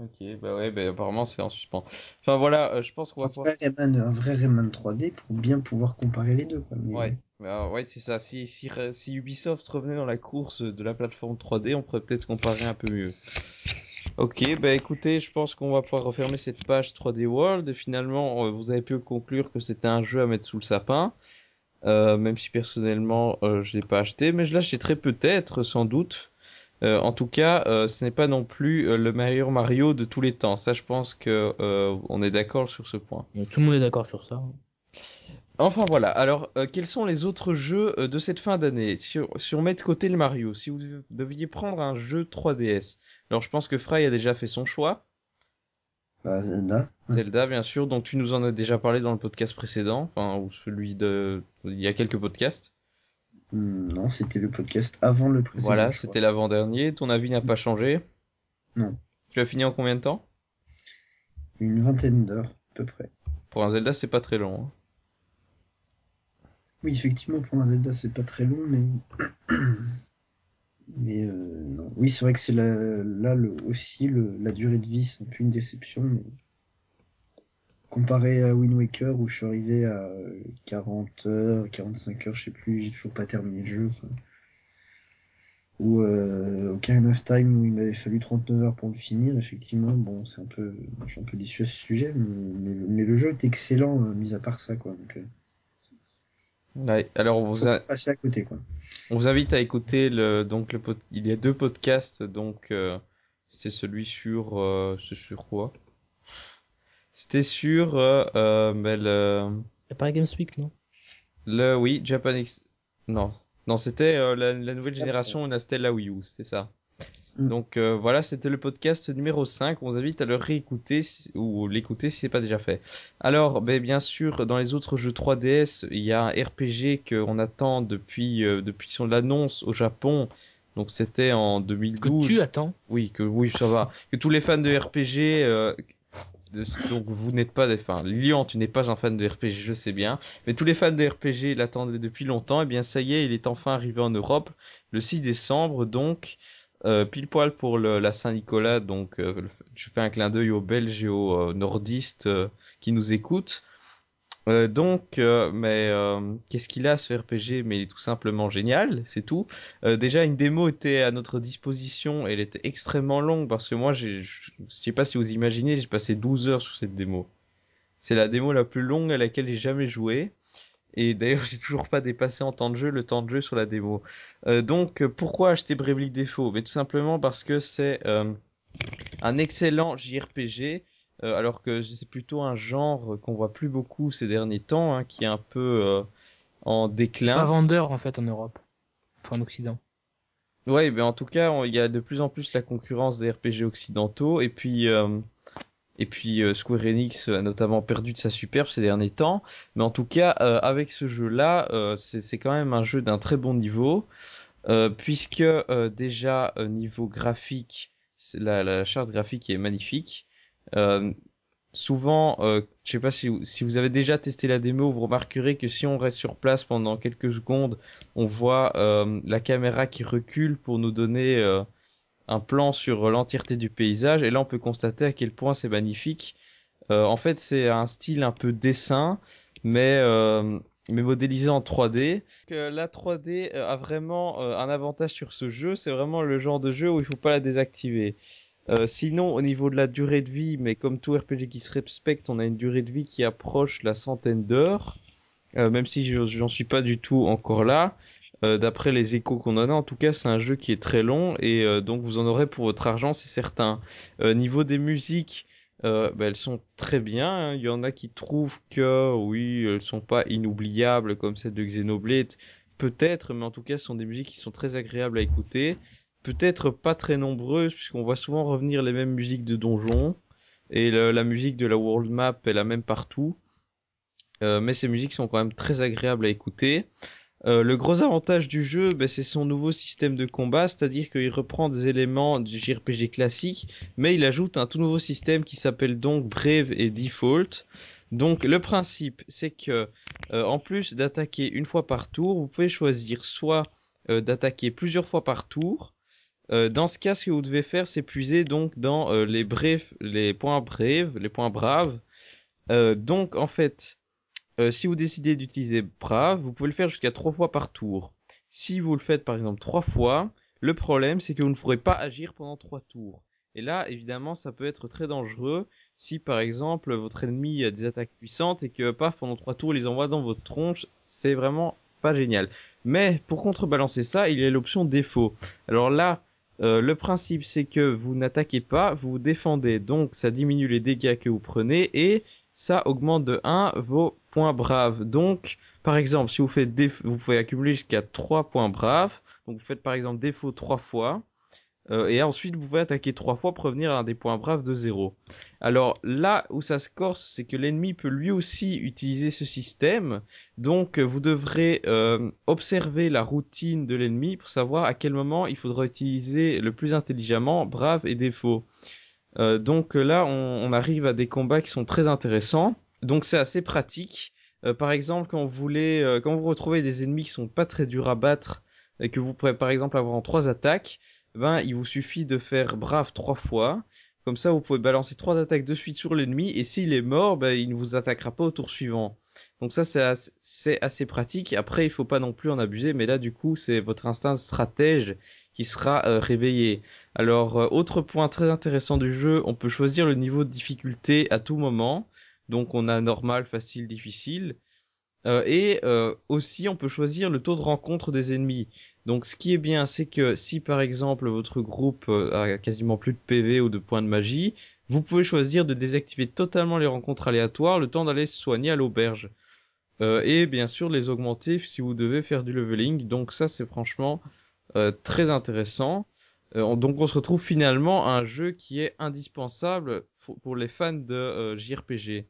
Ok, bah ouais, bah apparemment c'est en suspens. Enfin voilà, euh, je pense qu'on va un, vrai Rayman, un vrai Rayman 3D pour bien pouvoir comparer les deux. Quoi. Mais- Ouais, bah, ouais, c'est ça. Si, si, si Ubisoft revenait dans la course de la plateforme 3D, on pourrait peut-être comparer un peu mieux. Ok, bah écoutez, je pense qu'on va pouvoir refermer cette page 3D World. Finalement, euh, vous avez pu conclure que c'était un jeu à mettre sous le sapin. Euh, même si personnellement, euh, je l'ai pas acheté, mais je l'achèterai peut-être, sans doute. Euh, en tout cas, euh, ce n'est pas non plus euh, le meilleur Mario de tous les temps. Ça, je pense que on est d'accord sur ce point. Tout le monde est d'accord sur ça. Enfin voilà, alors euh, quels sont les autres jeux euh, de cette fin d'année? Sur, sur mettre de côté le Mario, si vous deviez prendre un jeu 3DS. Alors je pense que Fry a déjà fait son choix, Bah, Zelda. Zelda bien sûr, donc tu nous en as déjà parlé dans le podcast précédent, enfin ou celui de... il y a quelques podcasts. Hmm, Non, c'était le podcast avant le précédent. voilà, c'était l'avant-dernier, ton avis n'a pas changé? Non. Tu as fini en combien de temps? Une vingtaine d'heures, à peu près. Pour un Zelda c'est pas très long. hein. Oui, effectivement, pour un Zelda, c'est pas très long, mais. mais euh, non. Oui, c'est vrai que c'est la... là le... aussi le... la durée de vie, c'est un peu une déception. Mais... Comparé à Wind Waker, où je suis arrivé à euh, 40 heures, 45 heures, je sais plus, j'ai toujours pas terminé le jeu. enfin. Ou euh, Ocarina of Time, où il m'avait fallu 39 heures pour le finir, effectivement, bon, c'est un peu. Je suis un peu déçu à ce sujet, mais, le jeu est excellent, euh, mis à part ça, quoi. Donc, euh, Ouais, alors on vous, a- Faut passer à côté, quoi. on vous invite à écouter le donc le pod- il y a deux podcasts donc euh, c'est celui sur euh, c'est sur quoi? C'était sur euh, euh, mais le Y'a pas Games Week, non? Le oui Japanese non non c'était euh, la, la nouvelle génération on a la Wii U c'était ça. Mm. Donc euh, voilà, c'était le podcast numéro 5. On vous invite à le réécouter si- ou l'écouter si c'est pas déjà fait. Alors, ben, bien sûr, dans les autres jeux 3DS, il y a un RPG qu'on attend depuis euh, depuis son annonce au Japon. Donc c'était en Que 2012. tu attends. Oui, que oui, ça va. Que tous les fans de RPG, euh, de- donc vous n'êtes pas des fans. Lilian, tu n'es pas un fan de RPG, je sais bien. Mais tous les fans de RPG l'attendaient depuis longtemps. Et bien ça y est, il est enfin arrivé en Europe le 6 décembre, donc euh, pile poil pour le, la Saint-Nicolas. Donc euh, je fais un clin d'œil aux Belges et aux euh, nordistes euh, qui nous écoutent. Euh, donc, euh, mais qu'est-ce qu'il a ce RPG Mais il est tout simplement génial, c'est tout. Déjà, une démo était à notre disposition elle était extrêmement longue parce que moi, je sais pas si vous imaginez, j'ai passé 12 heures sur cette démo. C'est la démo la plus longue à laquelle j'ai jamais joué. Et d'ailleurs, j'ai toujours pas dépassé en temps de jeu le temps de jeu sur la démo. Euh, donc, pourquoi acheter Bravely Default? Mais tout simplement parce que c'est euh, un excellent JRPG, euh, alors que c'est plutôt un genre qu'on voit plus beaucoup ces derniers temps, hein, qui est un peu euh, en C'est déclin. pas vendeur, en fait, en Europe. Enfin, en Occident. Ouais, ben en tout cas, il y a de plus en plus la concurrence des RPG occidentaux et puis euh, et puis euh, Square Enix a notamment perdu de sa superbe ces derniers temps. Mais en tout cas, euh, avec ce jeu-là, euh, c'est quand même un jeu d'un très bon niveau euh, puisque euh, déjà euh, niveau graphique, la, la charte graphique est magnifique. Euh, souvent, euh, je sais pas si vous, si vous avez déjà testé la démo, vous remarquerez que si on reste sur place pendant quelques secondes, on voit euh, la caméra qui recule pour nous donner euh, un plan sur l'entièreté du paysage. Et là, on peut constater à quel point c'est magnifique. Euh, en fait, c'est un style un peu dessin, mais euh, mais modélisé en 3D. Que la 3D a vraiment euh, un avantage sur ce jeu. C'est vraiment le genre de jeu où il faut pas la désactiver. Euh, sinon, au niveau de la durée de vie, mais comme tout RPG qui se respecte, on a une durée de vie qui approche la centaine d'heures. Euh, même si je- j'en suis pas du tout encore là. Euh, D'après les échos qu'on en a, en tout cas, c'est un jeu qui est très long et euh, donc vous en aurez pour votre argent, c'est certain. Euh, niveau des musiques, euh, bah, elles sont très bien. hein. Il y en a qui trouvent que oui, elles sont pas inoubliables comme celle de Xenoblade, peut-être, mais en tout cas, ce sont des musiques qui sont très agréables à écouter. Peut-être pas très nombreuses puisqu'on voit souvent revenir les mêmes musiques de donjons et la musique de la world map est la même partout. Euh, mais ces musiques sont quand même très agréables à écouter. Euh, le gros avantage du jeu, ben, c'est son nouveau système de combat, c'est-à-dire qu'il reprend des éléments du JRPG classique, mais il ajoute un tout nouveau système qui s'appelle donc Brave et Default. Donc le principe, c'est que euh, en plus d'attaquer une fois par tour, vous pouvez choisir soit euh, d'attaquer plusieurs fois par tour. Dans ce cas, ce que vous devez faire, c'est puiser donc dans les les points brave, les points braves. Donc en fait, euh, si vous décidez d'utiliser Brave, vous pouvez le faire jusqu'à trois fois par tour. Si vous le faites par exemple trois fois, le problème c'est que vous ne pourrez pas agir pendant trois tours. Et là, évidemment, ça peut être très dangereux si par exemple votre ennemi a des attaques puissantes et que paf pendant trois tours il les envoie dans votre tronche, c'est vraiment pas génial. Mais pour contrebalancer ça, il y a l'option défaut. Alors là, euh, le principe c'est que vous n'attaquez pas, vous vous défendez, donc ça diminue les dégâts que vous prenez et ça augmente de 1 vos points braves. Donc, par exemple, si vous faites déf- vous pouvez accumuler jusqu'à 3 points braves. Donc, vous faites par exemple défaut 3 fois. Euh, et ensuite, vous pouvez attaquer 3 fois pour revenir à des points braves de 0. Alors, là où ça se corse, c'est que l'ennemi peut lui aussi utiliser ce système. Donc, vous devrez euh, observer la routine de l'ennemi pour savoir à quel moment il faudra utiliser le plus intelligemment brave et défaut. Euh, donc là, on arrive à des combats qui sont très intéressants. Donc c'est assez pratique. Euh, par exemple, quand vous voulez, euh, quand vous retrouvez des ennemis qui sont pas très durs à battre et que vous pourrez par exemple avoir en trois attaques, ben il vous suffit de faire brave trois fois. Comme ça, vous pouvez balancer trois attaques de suite sur l'ennemi et s'il est mort, ben il ne vous attaquera pas au tour suivant. Donc ça c'est assez, pratique. Après, il faut pas non plus en abuser, mais là du coup c'est votre instinct stratège qui sera euh, réveillé. Alors, autre point très intéressant du jeu, on peut choisir le niveau de difficulté à tout moment. Donc, on a normal, facile, difficile. Euh, et euh, aussi, on peut choisir le taux de rencontre des ennemis. Donc, ce qui est bien, c'est que si par exemple votre groupe euh, a quasiment plus de PV ou de points de magie, vous pouvez choisir de désactiver totalement les rencontres aléatoires le temps d'aller se soigner à l'auberge. Et bien sûr, les augmenter si vous devez faire du leveling. Donc ça, c'est franchement très intéressant. On- donc, on se retrouve finalement à un jeu qui est indispensable pour, pour les fans de euh, JRPG.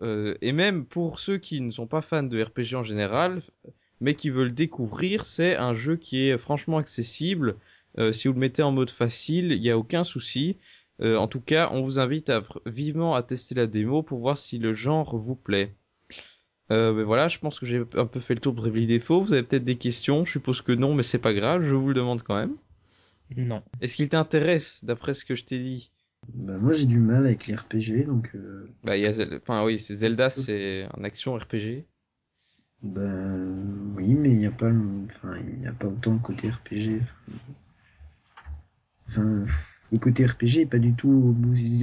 Euh, et même pour ceux qui ne sont pas fans de RPG en général, mais qui veulent découvrir, c'est un jeu qui est franchement accessible. Euh, si vous le mettez en mode facile, il n'y a aucun souci. Euh, en tout cas, on vous invite à, vivement à tester la démo pour voir si le genre vous plaît. Ben voilà, je pense que j'ai un peu fait le tour de Bravely Default. Vous avez peut-être des questions, je suppose que non, mais c'est pas grave, je vous le demande quand même. Non. Est-ce qu'il t'intéresse, d'après ce que je t'ai dit Bah, moi, j'ai du mal avec les RPG, donc euh, Bah, il y a, Zel- enfin oui, c'est Zelda, c'est un action RPG. ben oui, mais il n'y a pas, le- enfin, il y a pas autant le côté RPG. Enfin, le côté RPG est pas du tout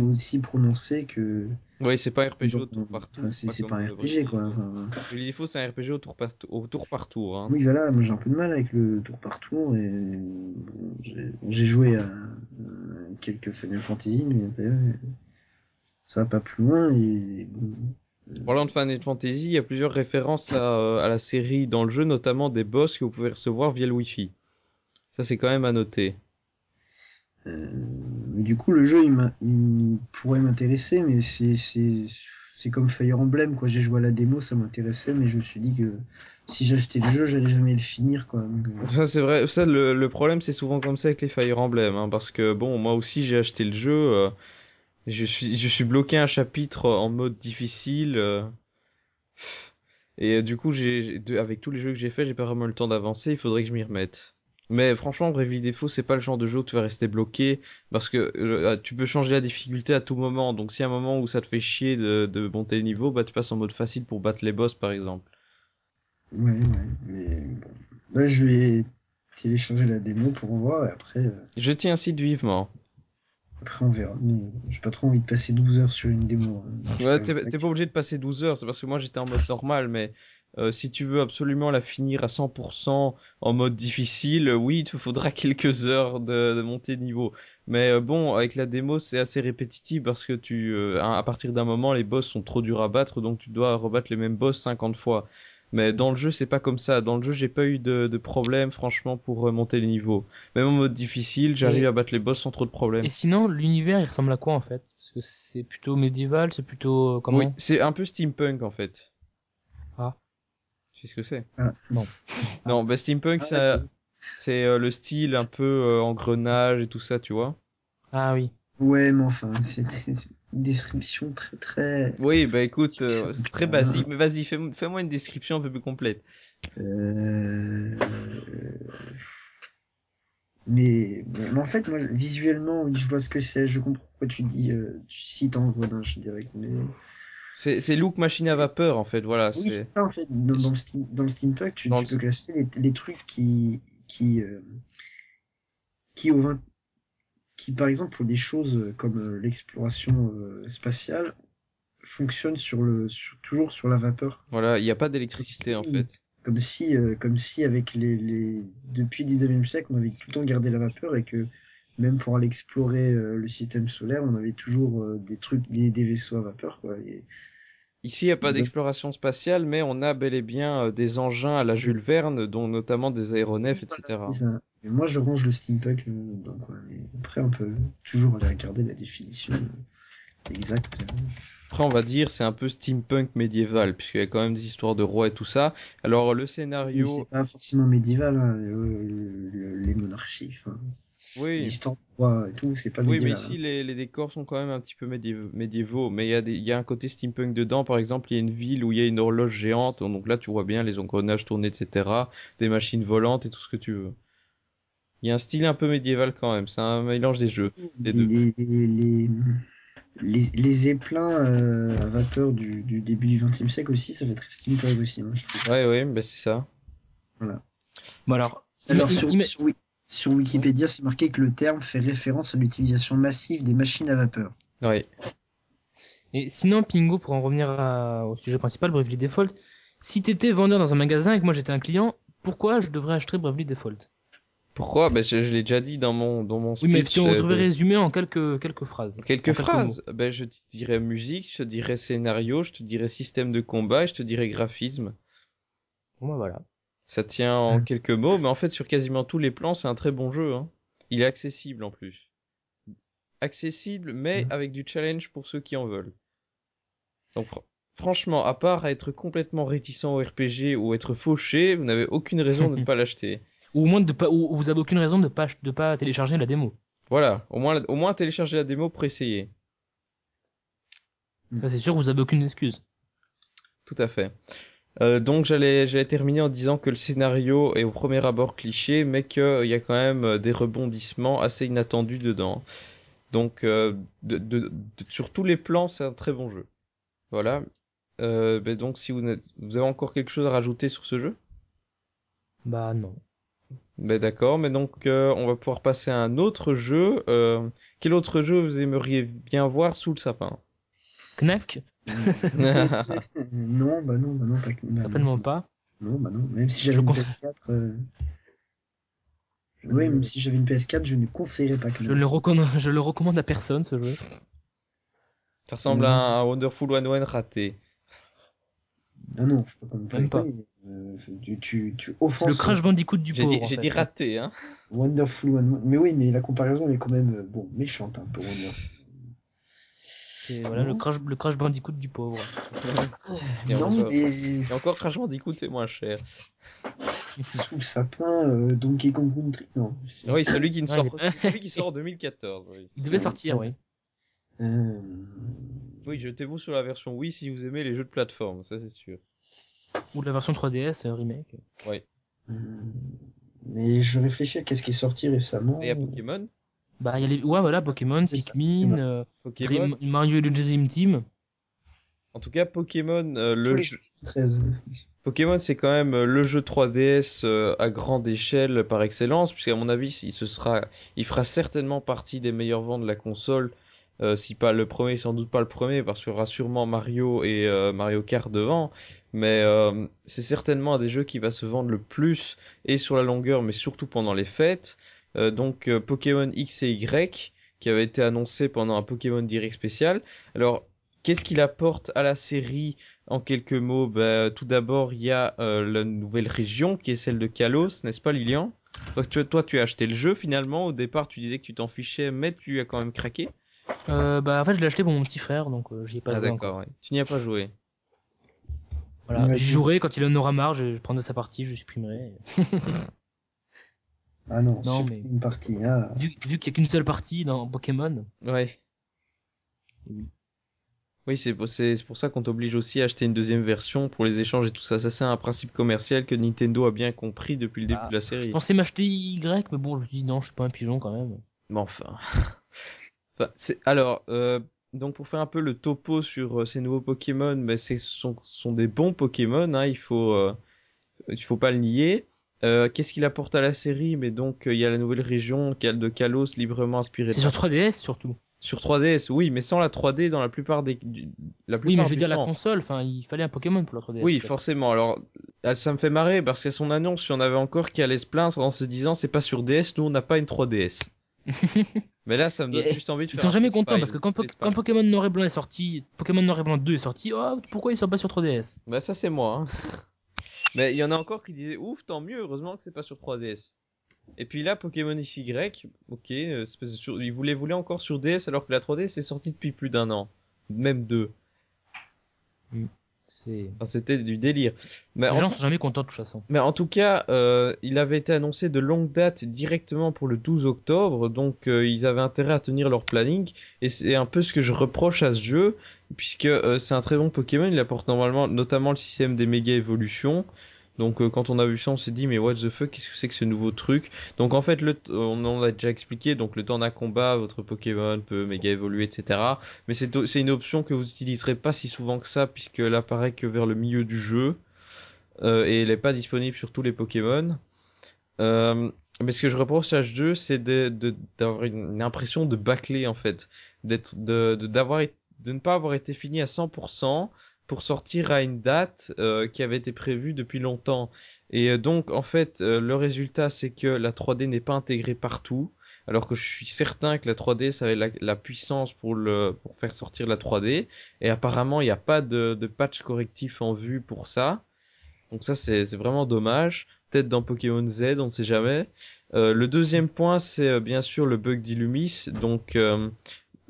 aussi prononcé que. Oui, c'est pas RPG au tour par tour. Enfin, c'est pas un le RPG quoi. Enfin, Bravely Default, c'est un RPG au tour par, au tour, par tour. Hein. oui, voilà, moi j'ai un peu de mal avec le tour par tour et bon, j'ai- joué à, à quelques Final Fantasy, mais après, ça va pas plus loin et bon, Parlant de Final Fantasy, il y a plusieurs références à, euh, à la série dans le jeu, notamment des boss que vous pouvez recevoir via le Wi-Fi. Ça, c'est quand même à noter. Euh, du coup, le jeu, il, pourrait m'intéresser, mais c'est, comme Fire Emblem, quoi. J'ai joué à la démo, ça m'intéressait, mais je me suis dit que si j'achetais le jeu, j'allais jamais le finir, quoi. Euh, Ça, c'est vrai. Ça, le, problème, c'est souvent comme ça avec les Fire Emblem, hein, parce que bon, moi aussi, j'ai acheté le jeu. euh, je suis, bloqué un chapitre en mode difficile. et du coup, avec tous les jeux que j'ai fait, j'ai pas vraiment le temps d'avancer. Il faudrait que je m'y remette. Mais franchement, Bravely Default, c'est pas le genre de jeu où tu vas rester bloqué, parce que euh, tu peux changer la difficulté à tout moment. Donc, si y a un moment où ça te fait chier de, de monter le niveau, bah tu passes en mode facile pour battre les boss, par exemple. ouais, ouais, mais bon. Là, je vais télécharger la démo pour voir, et après, euh, Je t'y incite vivement. après on verra. Mais j'ai pas trop envie de passer 12 heures sur une démo. hein. Ouais, t'es t'es pas obligé de passer 12 heures, c'est parce que moi j'étais en mode normal, mais euh, si tu veux absolument la finir à 100% en mode difficile, oui, il te faudra quelques heures de, de montée de niveau. Mais euh, bon, avec la démo, c'est assez répétitif parce que tu, euh, à partir d'un moment, les boss sont trop durs à battre, donc tu dois rebattre les mêmes boss 50 fois. Mais dans le jeu, c'est pas comme ça. Dans le jeu, j'ai pas eu de, de problème, franchement, pour remonter les niveaux. Même en mode difficile, j'arrive Et- à battre les boss sans trop de problèmes. Et sinon, l'univers, il ressemble à quoi en fait? Parce que c'est plutôt médiéval, c'est plutôt euh, comment? Oui, c'est un peu steampunk en fait. Ah. Tu sais ce que c'est Ah. Non. Non, bah steampunk, Ah, c'est euh, le style un peu euh, engrenage et tout ça, tu vois. Ah oui. Ouais, mais enfin, c'est une description très très. Oui, bah écoute, euh, c'est très basique, mais vas-y, fais- fais-moi une description un peu plus complète. Euh... Mais, mais, mais en fait, moi, visuellement, oui, je vois ce que c'est, je comprends pourquoi tu dis, euh, tu cites engrenage direct, mais... C'est, c'est look machine à vapeur en fait, voilà. Oui, c'est ça, en fait, dans, dans le, steam, dans le steampunk, tu, Dans tu le peux classer les, les trucs qui, qui, euh, qui au 20 qui, par exemple, pour des choses comme euh, l'exploration euh, spatiale, fonctionnent sur le, sur, toujours sur la vapeur. Voilà, il n'y a pas d'électricité en fait. Comme si, euh, comme si avec les, les... depuis le 19e siècle, on avait tout le temps gardé la vapeur et que même pour aller explorer euh, le système solaire, on avait toujours euh, des trucs, des, des vaisseaux à vapeur, quoi. Et... Ici, il n'y a pas d'exploration spatiale, mais on a bel et bien euh, des engins à la Jules Verne, dont notamment des aéronefs, etc. Et moi, je range le steampunk. Mais après, on peut toujours aller regarder la définition exacte. Après, on va dire, c'est un peu steampunk médiéval, puisqu'il y a quand même des histoires de rois et tout ça. Alors, le scénario, c'est pas forcément médiéval, hein, le- le- le- les monarchies, enfin, oui. l'histoire de rois et tout, c'est pas Oui, mais ici, les, les décors sont quand même un petit peu médiév- médiévaux. Mais il y, a des- il y a un côté steampunk dedans. Par exemple, il y a une ville où il y a une horloge géante. Donc là, tu vois bien les engrenages tournés, etc. Des machines volantes et tout ce que tu veux. Il y a un style un peu médiéval quand même. C'est un mélange des jeux. les, les deux. les, les, les, les éplins euh, à vapeur du, du début du XXe siècle aussi, ça fait très steampunk aussi, hein, je trouve. Ouais, ouais, bah c'est ça. Bon alors, Alors, sur, sur Wikipédia, c'est marqué que le terme fait référence à l'utilisation massive des machines à vapeur. Ouais. Et sinon, Pingo, pour en revenir à- au sujet principal, Bravely Default, Si t'étais vendeur dans un magasin et que moi j'étais un client, pourquoi je devrais acheter Bravely Default? Pourquoi? Ben je, je l'ai déjà dit dans mon dans mon Oui, speech. mais si on euh, devait de- résumer en quelques quelques phrases. Quelques phrases? Ben je te dirais musique, je te dirais scénario, je te dirais système de combat, et je te dirais graphisme. Bon, bah, voilà. Ça tient en quelques mots, mais en fait sur quasiment tous les plans, c'est un très bon jeu. Hein. Il est accessible en plus. Accessible, mais avec du challenge pour ceux qui en veulent. Donc fr- franchement, à part être complètement réticent au RPG ou être fauché, vous n'avez aucune raison de ne pas l'acheter. Ou au moins de pas, ou vous avez aucune raison de pas de pas télécharger la démo. Voilà, au moins au moins télécharger la démo pour essayer. C'est sûr, vous avez aucune excuse. Tout à fait. Euh, donc j'allais j'allais terminer en disant que le scénario est au premier abord cliché, mais qu'il y a quand même euh, des rebondissements assez inattendus dedans. Donc euh, de, de, de- sur tous les plans, c'est un très bon jeu. Voilà. Euh, ben donc si vous, n'êtes- vous avez encore quelque chose à rajouter sur ce jeu, Bah non. ben d'accord. Mais donc euh, on va pouvoir passer à un autre jeu. Euh, quel autre jeu vous aimeriez bien voir sous le sapin? Knack, Non, bah non, bah non, pas que. bah certainement non. pas. Non, bah non. Même si j'avais Je une conseille- PS4. Euh... Oui, même si j'avais une PS4, je ne conseillerais pas que. Je le recommande, je le recommande à personne ce jeu. Ça ressemble à un, Wonderful 101 raté. Ah non, faut pas comme Même pas. Euh, tu, tu, tu C'est offenses le Crash Bandicoot du J'ai pauvre. dit, en j'ai fait. dit raté, hein. Wonderful One. Mais oui, mais la comparaison elle est quand même euh, bon méchante un peu. Wonderful. C'est voilà le. Crash, le Crash Bandicoot du pauvre. Et non, encore- mais Et encore Crash Bandicoot, c'est moins cher. sous le sapin, euh, Donkey Kong Country. Non. c'est- Oui, celui qui ne sort, celui qui sort en 2014. Oui, Il devait sortir, oui. Euh, oui jetez-vous sur la version Wii si vous aimez les jeux de plateforme, ça c'est sûr. Ou la version 3DS euh, remake. euh, Mais je réfléchis à qu'est-ce qui est sorti récemment. Et a Pokémon, Bah il y a les, ouais voilà Pokémon, C'est ça. Pikmin, euh, Pokémon. Dream- Mario et le Dream Team. En tout cas, Pokémon, euh, Tous le les jeu- 13. Pokémon, c'est quand même euh, le jeu 3DS euh, à grande échelle par excellence, puisqu'à mon avis, il se sera, il fera certainement partie des meilleurs ventes de la console. Euh, si pas le premier, sans doute pas le premier, parce qu'il y aura sûrement Mario et euh, Mario Kart devant. Mais euh, c'est certainement un des jeux qui va se vendre le plus et sur la longueur, mais surtout pendant les fêtes. Euh, donc euh, Pokémon X et Y, qui avait été annoncé pendant un Pokémon Direct spécial. Alors, qu'est-ce qu'il apporte à la série en quelques mots? Bah, Tout d'abord, il y a euh, la nouvelle région qui est celle de Kalos, n'est-ce pas Lilian? Toi tu, toi, tu as acheté le jeu finalement. Au départ, tu disais que tu t'en fichais, mais tu as quand même craqué. Euh, bah en fait je l'ai acheté pour mon petit frère donc euh, j'y ai pas ah joué d'accord, ouais. tu n'y as pas joué. Voilà, j'y jouerai quand il en aura marre, je, je prendrai sa partie, je supprimerai. Ah non, Non, c'est mais- une partie. Ah. Vu, vu qu'il y a qu'une seule partie dans Pokémon, Ouais. Oui. Oui, c'est pour, ça qu'on t'oblige aussi à acheter une deuxième version pour les échanges et tout ça. Ça, c'est un principe commercial que Nintendo a bien compris depuis le début Ah, de la je série. pensais m'acheter Y, mais bon je me dit non je suis pas un pigeon quand même. Mais enfin. Alors, euh, donc pour faire un peu le topo sur euh, ces nouveaux Pokémon, c'est ce sont, sont des bons Pokémon, hein, il faut, euh, il faut pas le nier. Euh, Qu'est-ce qu'il apporte à la série? Mais donc euh, il y a la nouvelle région de Kalos librement inspirée C'est sur 3DS surtout. sur 3DS, oui, mais sans la 3D dans la plupart des, du- la plupart Oui mais je veux dire la console, enfin il fallait un Pokémon pour la 3DS. Oui, forcément. Alors, ça me fait marrer parce qu'à son annonce, il y en avait encore qui allaient se plaindre en se disant c'est pas sur DS, nous on n'a pas une 3DS. Mais là, ça me donne Et- juste envie de Ils faire sont un jamais contents Spy, parce que Po- quand Pokémon Noir et Blanc est sorti, Pokémon Noir et Blanc 2 est sorti, oh pourquoi ils sont pas sur 3DS Bah ça c'est moi. hein. Mais il y en a encore qui disaient ouf, tant mieux, heureusement que c'est pas sur 3DS. Et puis là, Pokémon XY, ok, euh, sur- ils voulaient, encore sur DS alors que la 3DS est sortie depuis plus d'un an, même deux. C'est Enfin, C'était du délire. Mais les en gens sont jamais contents de toute façon. Mais en tout cas, euh, il avait été annoncé de longue date directement pour le 12 octobre, donc euh, ils avaient intérêt à tenir leur planning, et c'est un peu ce que je reproche à ce jeu, puisque euh, c'est un très bon Pokémon, il apporte normalement notamment le système des méga évolutions. Donc euh, quand on a vu ça, on s'est dit mais what the fuck, qu'est-ce que c'est que ce nouveau truc? Donc en fait, le t- on en a déjà expliqué, donc le temps d'un combat, votre Pokémon peut méga évoluer, etc. Mais c'est une option que vous utiliserez pas si souvent que ça, puisqu'elle apparaît que vers le milieu du jeu euh, et elle est pas disponible sur tous les Pokémon. Euh, mais ce que je reproche à ce jeu, c'est de de- d'avoir une, impression de bâclé en fait, d'être de d'avoir de ne pas avoir été fini à 100%, pour sortir à une date euh, qui avait été prévue depuis longtemps. Et euh, donc, en fait, euh, le résultat, c'est que la 3D n'est pas intégrée partout. Alors que je suis certain que la 3D, ça avait la, puissance pour le pour faire sortir la 3D. Et apparemment, il n'y a pas de, de patch correctif en vue pour ça. Donc ça, c'est vraiment dommage. Peut-être dans Pokémon Z, on ne sait jamais. Euh, le deuxième point, c'est euh, bien sûr le bug d'Illumis. Donc,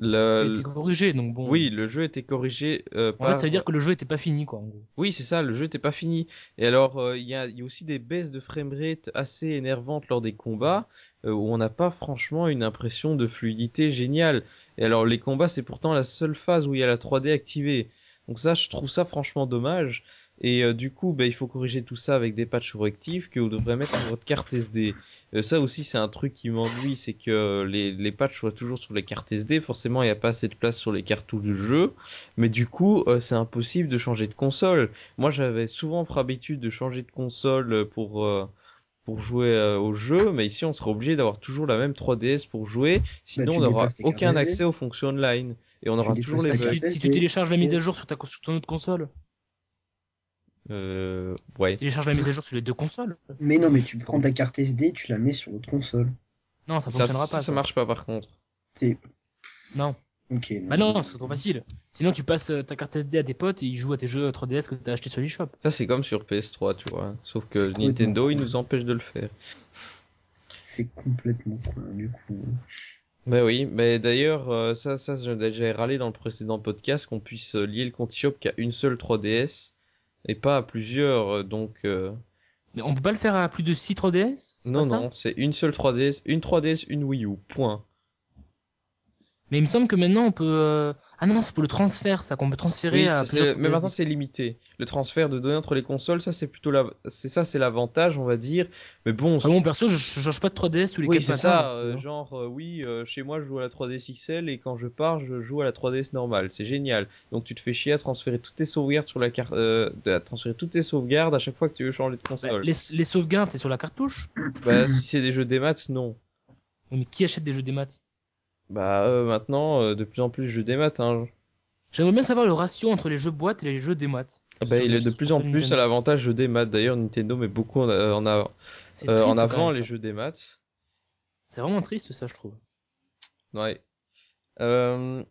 Il le, a été corrigé, donc bon. oui, le jeu était corrigé euh, En par... fait, ça veut dire que le jeu était pas fini, quoi, en gros. Oui, c'est ça, le jeu n'était pas fini. Et alors, euh, il y, a, il y a aussi des baisses de framerate assez énervantes lors des combats, euh, où on n'a pas franchement une impression de fluidité géniale. Et alors, les combats, c'est pourtant la seule phase où il y a la 3D activée. Donc ça, je trouve ça franchement dommage. Et euh, du coup, ben, il faut corriger tout ça avec des patchs correctifs que vous devrez mettre sur votre carte SD. Euh, ça aussi, c'est un truc qui m'ennuie, c'est que les, les patchs soient toujours sur les cartes SD. Forcément, il n'y a pas assez de place sur les cartouches du jeu. Mais du coup, euh, c'est impossible de changer de console. Moi, j'avais souvent pour habitude de changer de console pour euh, pour jouer euh, au jeu, mais ici, on sera obligé d'avoir toujours la même 3DS pour jouer. Sinon, tu on n'aura aucun accès aux fonctions online et on aura toujours les Si tu, si tu télécharges la mise à jour sur ta sur ton autre console, Euh, ouais. tu télécharges la mise à jour sur les deux consoles. Mais non, mais tu prends ta carte SD, tu la mets sur l'autre console. Non, ça fonctionnera ça, pas. ça marche pas par contre. C'est... Non. Ok. Bah non, c'est trop facile. Sinon, tu passes euh, ta carte SD à tes potes et ils jouent à tes jeux 3DS que t'as acheté sur l'eShop. Ça, c'est comme sur PS3, tu vois. Sauf que Nintendo, il con. nous empêche de le faire. C'est complètement con, du coup. Bah oui, mais d'ailleurs, euh, ça, ça, j'ai déjà râlé dans le précédent podcast qu'on puisse euh, lier le compte eShop qu'à une seule 3DS et pas à plusieurs, euh, donc... euh, Mais on peut pas le faire à plus de 6 3DS Non, non, c'est une seule 3DS, une 3DS, une Wii U, point. Mais il me semble que maintenant on peut. Ah non, c'est pour le transfert, ça qu'on peut transférer Oui, à. plusieurs mais 3DS. maintenant c'est limité. Le transfert de données entre les consoles, ça c'est plutôt la, c'est ça c'est l'avantage, on va dire. Mais bon, Ah bon, perso, je, change pas de 3DS tous les oui, 4 c'est ça. euh, genre, euh, oui, euh, chez moi je joue à la 3DS XL et quand je pars, je joue à la 3DS normale. C'est génial. Donc tu te fais chier à transférer toutes tes sauvegardes sur la carte, euh, à transférer toutes tes sauvegardes à chaque fois que tu veux changer de Bah, console. les, les sauvegardes, c'est sur la cartouche? Bah, si c'est des jeux des maths, non. Mais qui achète des jeux des maths? Bah euh, maintenant, euh, de plus en plus de jeux des maths. Hein. J'aimerais bien savoir le ratio entre les jeux boîtes et les jeux des maths. Ah Bah, il est de plus en plus à l'avantage jeux des maths. D'ailleurs, Nintendo met beaucoup en, en, av- C'est euh, triste, en quand avant même, les jeux des maths. C'est vraiment triste ça, je trouve. Ouais. Euh,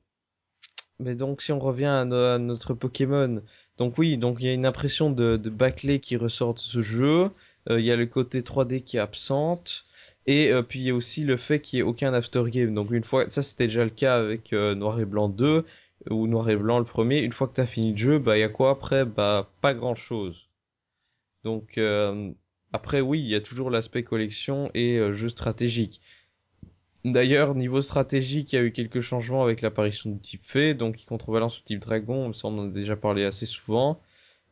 Mais donc, si on revient à, no- à notre Pokémon, donc oui, donc il y a une impression de, de bâclé qui ressort de ce jeu. Euh, Il y a le côté 3D qui est absente. Et euh, puis il y a aussi le fait qu'il n'y ait aucun aftergame. Donc une fois, ça c'était déjà le cas avec euh, Noir et Blanc 2 ou Noir et Blanc le premier. Une fois que tu as fini le jeu, bah il y a quoi après? Bah pas grand chose. Donc euh, après oui, il y a toujours l'aspect collection et euh, jeu stratégique. D'ailleurs, niveau stratégique, il y a eu quelques changements avec l'apparition du type fée, donc qui contrebalance le type dragon, ça on en a déjà parlé assez souvent.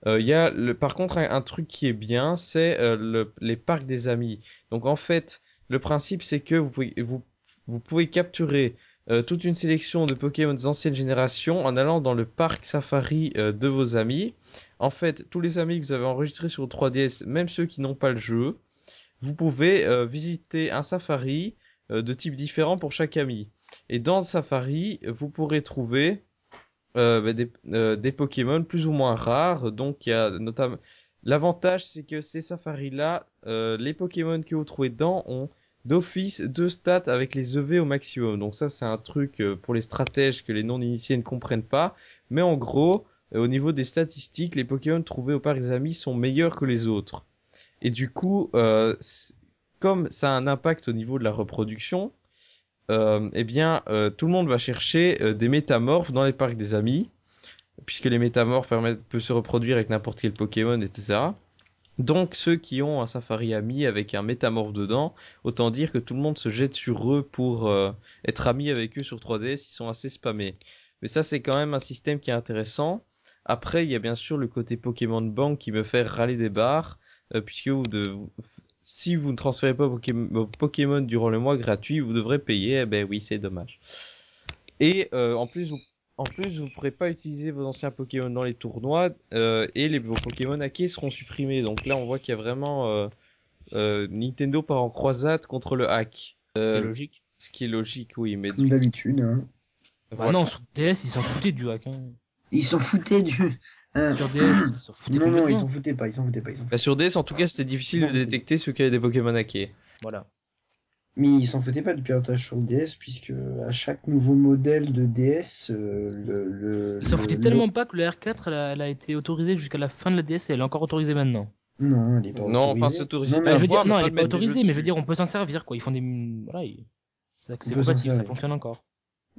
Euh, y a le, par contre un, un truc qui est bien, c'est euh, le, les parcs des amis. Donc en fait, le principe c'est que vous pouvez, capturer euh, toute une sélection de Pokémon d'ancienne génération en allant dans le parc safari euh, de vos amis. En fait, tous les amis que vous avez enregistrés sur 3DS, même ceux qui n'ont pas le jeu, vous pouvez euh, visiter un safari de type différent pour chaque ami. Et dans Safari, vous pourrez trouver bah, des, des Pokémon plus ou moins rares. Donc il y a notamment l'avantage, c'est que ces safaris-là, euh, les Pokémon que vous trouvez dedans ont d'office deux stats avec les EV au maximum. Donc ça, c'est un truc euh, pour les stratèges que les non-initiés ne comprennent pas. Mais en gros, euh, au niveau des statistiques, les Pokémon trouvés au parc des amis sont meilleurs que les autres. Et du coup, comme ça a un impact au niveau de la reproduction, eh bien, tout le monde va chercher des métamorphes dans les parcs des amis, puisque les métamorphes peuvent se reproduire avec n'importe quel Pokémon, etc. Donc, ceux qui ont un safari ami avec un métamorphe dedans, autant dire que tout le monde se jette sur eux pour euh, être ami avec eux sur 3DS, ils sont assez spammés. Mais ça, c'est quand même un système qui est intéressant. Après, il y a bien sûr le côté Pokémon Bank qui me fait râler des barres, euh, puisque si vous ne transférez pas vos Pokémon, vos Pokémon durant le mois gratuit, vous devrez payer. Eh ben oui, c'est dommage. Et euh, en plus, vous, en plus, vous ne pourrez pas utiliser vos anciens Pokémon dans les tournois euh, et les vos Pokémon hackés seront supprimés. Donc là, on voit qu'il y a vraiment euh, euh, Nintendo part en croisade contre le hack. C'est Euh, logique. ce qui est logique, oui, mais Comme d'habitude, hein. Bah voilà. non, sur DS, ils s'en foutaient du hack. Hein. Ils s'en foutaient du... Hein. Sur DS, ils s'en foutaient Non, non, ils s'en foutaient pas, ils s'en foutaient pas, ils s'en Bah, foutaient. sur DS, en tout cas, c'était difficile de détecter ceux qui avaient des Pokémon hackés. Voilà. Mais ils s'en foutaient pas du piratage sur le DS, puisque à chaque nouveau modèle de DS, euh, le, le, Ils s'en foutaient le- tellement pas que le R4, elle a, elle a été autorisée jusqu'à la fin de la DS et elle est encore autorisée maintenant. Non, elle est pas Non, enfin, autorisée. c'est autorisé Non, Bah, je veux voir, dire, mais non, elle est pas autorisée, mais je veux dire, on peut s'en servir, quoi. Ils font des, voilà, ils- c'est compatible, ça fonctionne encore.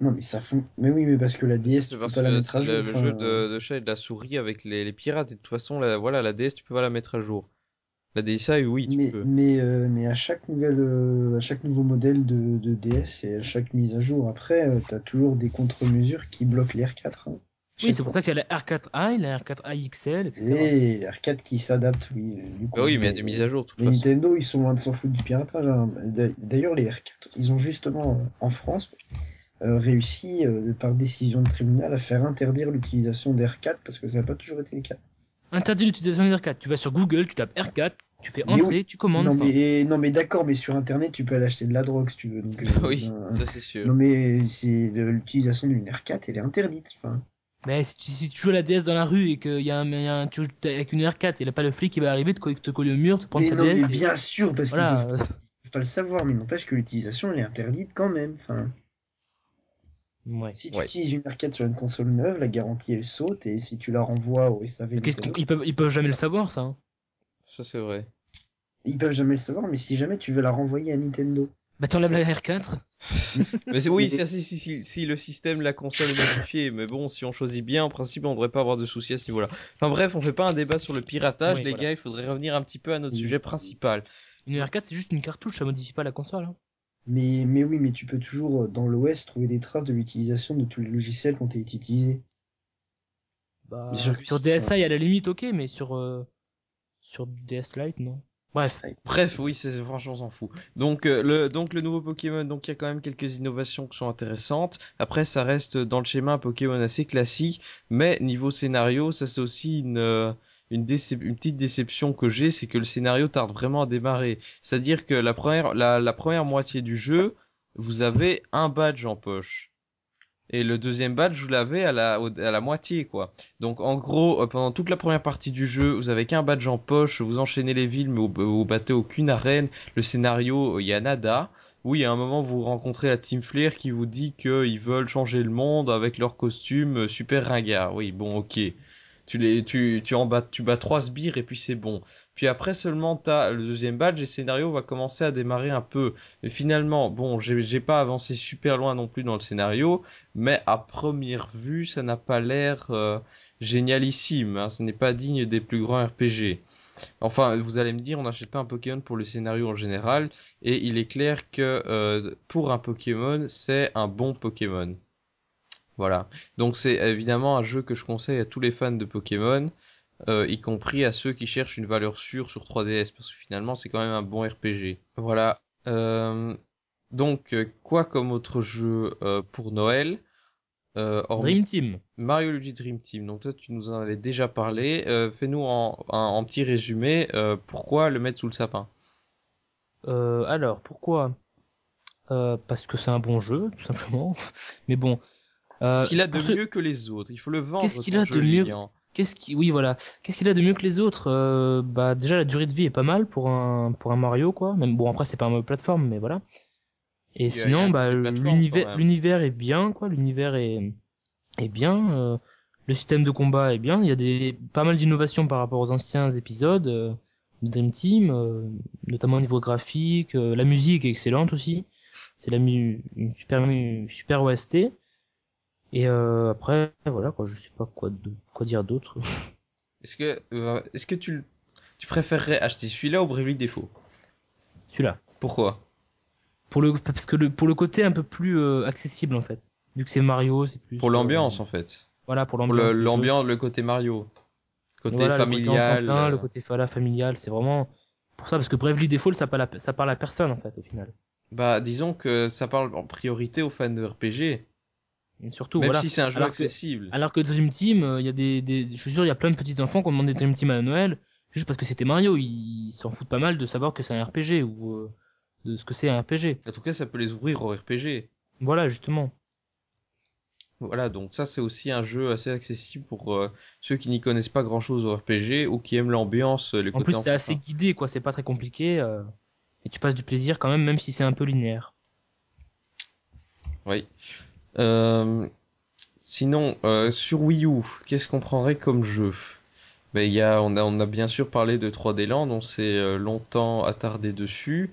Non, mais ça fond... Mais oui, mais parce que la DS, C'est tu peux parce pas la que mettre à jour. le, le enfin, jeu de, de chat et de la souris avec les, les pirates. Et de toute façon, la, voilà, la DS, tu peux pas la mettre à jour. La DSi, oui, tu mais, peux. mais, euh, mais à chaque nouvelle, euh, à chaque nouveau modèle de, de DS et à chaque mise à jour après, euh, t'as toujours des contre-mesures qui bloquent les R4. hein. Oui, c'est pour ça qu'il y a la R4i, la R4i XL, etc. Et les R4 qui s'adaptent, oui. Du coup, Bah oui, mais il y a des mises à jour, de toute Les façon. Nintendo, ils sont loin de s'en foutre du piratage. hein. D'a- D'ailleurs, les R4, ils ont justement, euh, en France, euh, réussi, euh, par décision de tribunal, à faire interdire l'utilisation des R4 parce que ça n'a pas toujours été le cas. Interdit l'utilisation des R4. Tu vas sur Google, tu tapes R4, tu fais Mais entrer, tu commandes. non, enfin, mais, non, mais d'accord, mais sur Internet, tu peux aller acheter de la drogue si tu veux. Donc, euh, oui, ben, ça c'est sûr. Non, mais c'est l'utilisation d'une R4, elle est interdite. Mais si tu, si tu joues à la DS dans la rue et qu'il y a un, il y a un- tu joues avec une R4, il n'y a pas le flic qui va arriver, te, te coller au mur, te prendre mais ta non, DS. mais et- bien sûr, parce qu'ils Voilà. peuvent, ils peuvent pas le savoir, mais n'empêche que l'utilisation, elle est interdite quand même. Ouais. si tu Ouais. utilises une R4 sur une console neuve, la garantie, elle saute, et si tu la renvoies au SAV ils peuvent, ils peuvent jamais le savoir, ça. hein. Ça c'est vrai. Ils peuvent jamais le savoir, mais si jamais tu veux la renvoyer à Nintendo. Bah t'enlèves la R4. mais c'est oui, si, si, si, si le système, la console est modifié, mais bon, si on choisit bien, en principe, on devrait pas avoir de soucis à ce niveau-là. Enfin bref, on fait pas un débat sur le piratage, Oui, les voilà. gars, il faudrait revenir un petit peu à notre Oui. sujet principal. Une R4, c'est juste une cartouche, ça modifie pas la console. hein. Mais, mais oui, mais tu peux toujours, euh, dans l'OS, trouver des traces de l'utilisation de tous les logiciels qui ont été utilisés. Bah, sur si, DSi, à la limite, ok, mais sur, euh, sur DS Lite, non. Bref. Oui, c'est franchement on s'en fout. Donc euh, le donc le nouveau Pokémon, donc il y a quand même quelques innovations qui sont intéressantes. Après, ça reste dans le schéma un Pokémon assez classique, mais niveau scénario, ça c'est aussi une euh, une, petite déception que j'ai, c'est que le scénario tarde vraiment à démarrer. C'est-à-dire que la première la première moitié du jeu, vous avez un badge en poche. Et le deuxième badge, vous l'avez à la, à la moitié, quoi. Donc, en gros, euh, pendant toute la première partie du jeu, vous avez qu'un badge en poche, vous enchaînez les villes, mais vous, vous battez aucune arène. Le scénario, euh, il y a nada. Oui, à un moment, vous rencontrez la Team Flair qui vous dit qu'ils veulent changer le monde avec leur costume euh, super ringard. Oui, bon, ok. Tu les, tu, tu en bats, tu bats trois sbires et puis c'est bon. Puis après seulement t'as le deuxième badge et le scénario va commencer à démarrer un peu. Mais finalement, bon, j'ai j'ai pas avancé super loin non plus dans le scénario, mais à première vue, ça n'a pas l'air euh, génialissime. Hein. Ce n'est pas digne des plus grands RPG. Enfin, vous allez me dire, on n'achète pas un Pokémon pour le scénario en général, et il est clair que euh, pour un Pokémon, c'est un bon Pokémon. Voilà. Donc c'est évidemment un jeu que je conseille à tous les fans de Pokémon, euh, y compris à ceux qui cherchent une valeur sûre sur 3DS, parce que finalement c'est quand même un bon RPG. Voilà. Euh, donc euh, quoi comme autre jeu euh, pour Noël Dream Team. Mario Luigi Dream Team. Donc toi, tu nous en avais déjà parlé. Euh, Fais-nous en, en, en petit résumé euh, pourquoi le mettre sous le sapin. Euh, alors, pourquoi? Euh, Parce que c'est un bon jeu, tout simplement. Mais bon. Euh, Qu'est-ce qu'il a de mieux que les autres? Il faut le vendre. Qu'est-ce qu'il a de mieux. Qu'est-ce qui, oui, voilà. Qu'est-ce qu'il a de mieux que les autres? Euh, Bah, déjà la durée de vie est pas mal pour un pour un Mario, quoi. Même bon, après c'est pas un mode plateforme, mais voilà. Et sinon, bah, l'univers l'univers est bien, quoi. L'univers est est bien. euh, le système de combat est bien. Il y a des pas mal d'innovations par rapport aux anciens épisodes euh, de Dream Team, euh, notamment au niveau graphique. euh, la musique est excellente aussi. C'est la mu une super mu- super OST. Et euh, après, voilà quoi, je sais pas quoi de, quoi dire d'autre. Est-ce que, euh, est-ce que tu, tu préférerais acheter celui-là ou Bravely Default? Celui-là. Pourquoi? Pour le parce que le pour le côté un peu plus euh, accessible en fait. Vu que c'est Mario, c'est plus Pour l'ambiance en fait. Voilà pour l'ambiance. le- l'ambiance, le côté Mario. Côté Voilà, familial. Le côté enfantin, le côté voilà, familial, c'est vraiment pour ça parce que Bravely Default ça parle à, ça parle à personne en fait au final. Bah, disons que ça parle en priorité aux fans de RPG. Et surtout même voilà. si c'est un jeu Alors que- accessible. Alors que Dream Team, euh, il y a des, des je suis sûr il y a plein de petits enfants qui ont demandé Dream Team à Noël juste parce que c'était Mario, ils s'en foutent pas mal de savoir que c'est un RPG ou euh, de ce que c'est un RPG. En tout cas, ça peut les ouvrir au RPG. Voilà justement. Voilà, donc ça c'est aussi un jeu assez accessible pour euh, ceux qui n'y connaissent pas grand chose au RPG ou qui aiment l'ambiance, les En plus, c'est assez guidé, quoi. C'est pas très compliqué. euh, Et tu passes du plaisir quand même, même si c'est un peu linéaire. Oui. Euh, sinon, euh, sur Wii U, qu'est-ce qu'on prendrait comme jeu? Ben, y a, on a, on a bien sûr parlé de 3D Land, on s'est euh, longtemps attardé dessus.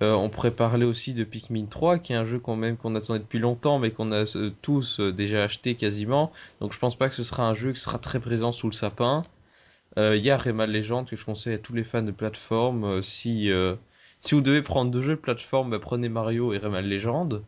On pourrait parler aussi de Pikmin 3, qui est un jeu quand même qu'on attendait depuis longtemps, mais qu'on a tous déjà acheté quasiment. Donc je pense pas que ce sera un jeu qui sera très présent sous le sapin. Il y a Rayman Legend que je conseille à tous les fans de plateforme. Si si vous devez prendre deux jeux de plateforme, ben, prenez Mario et Rayman Legend.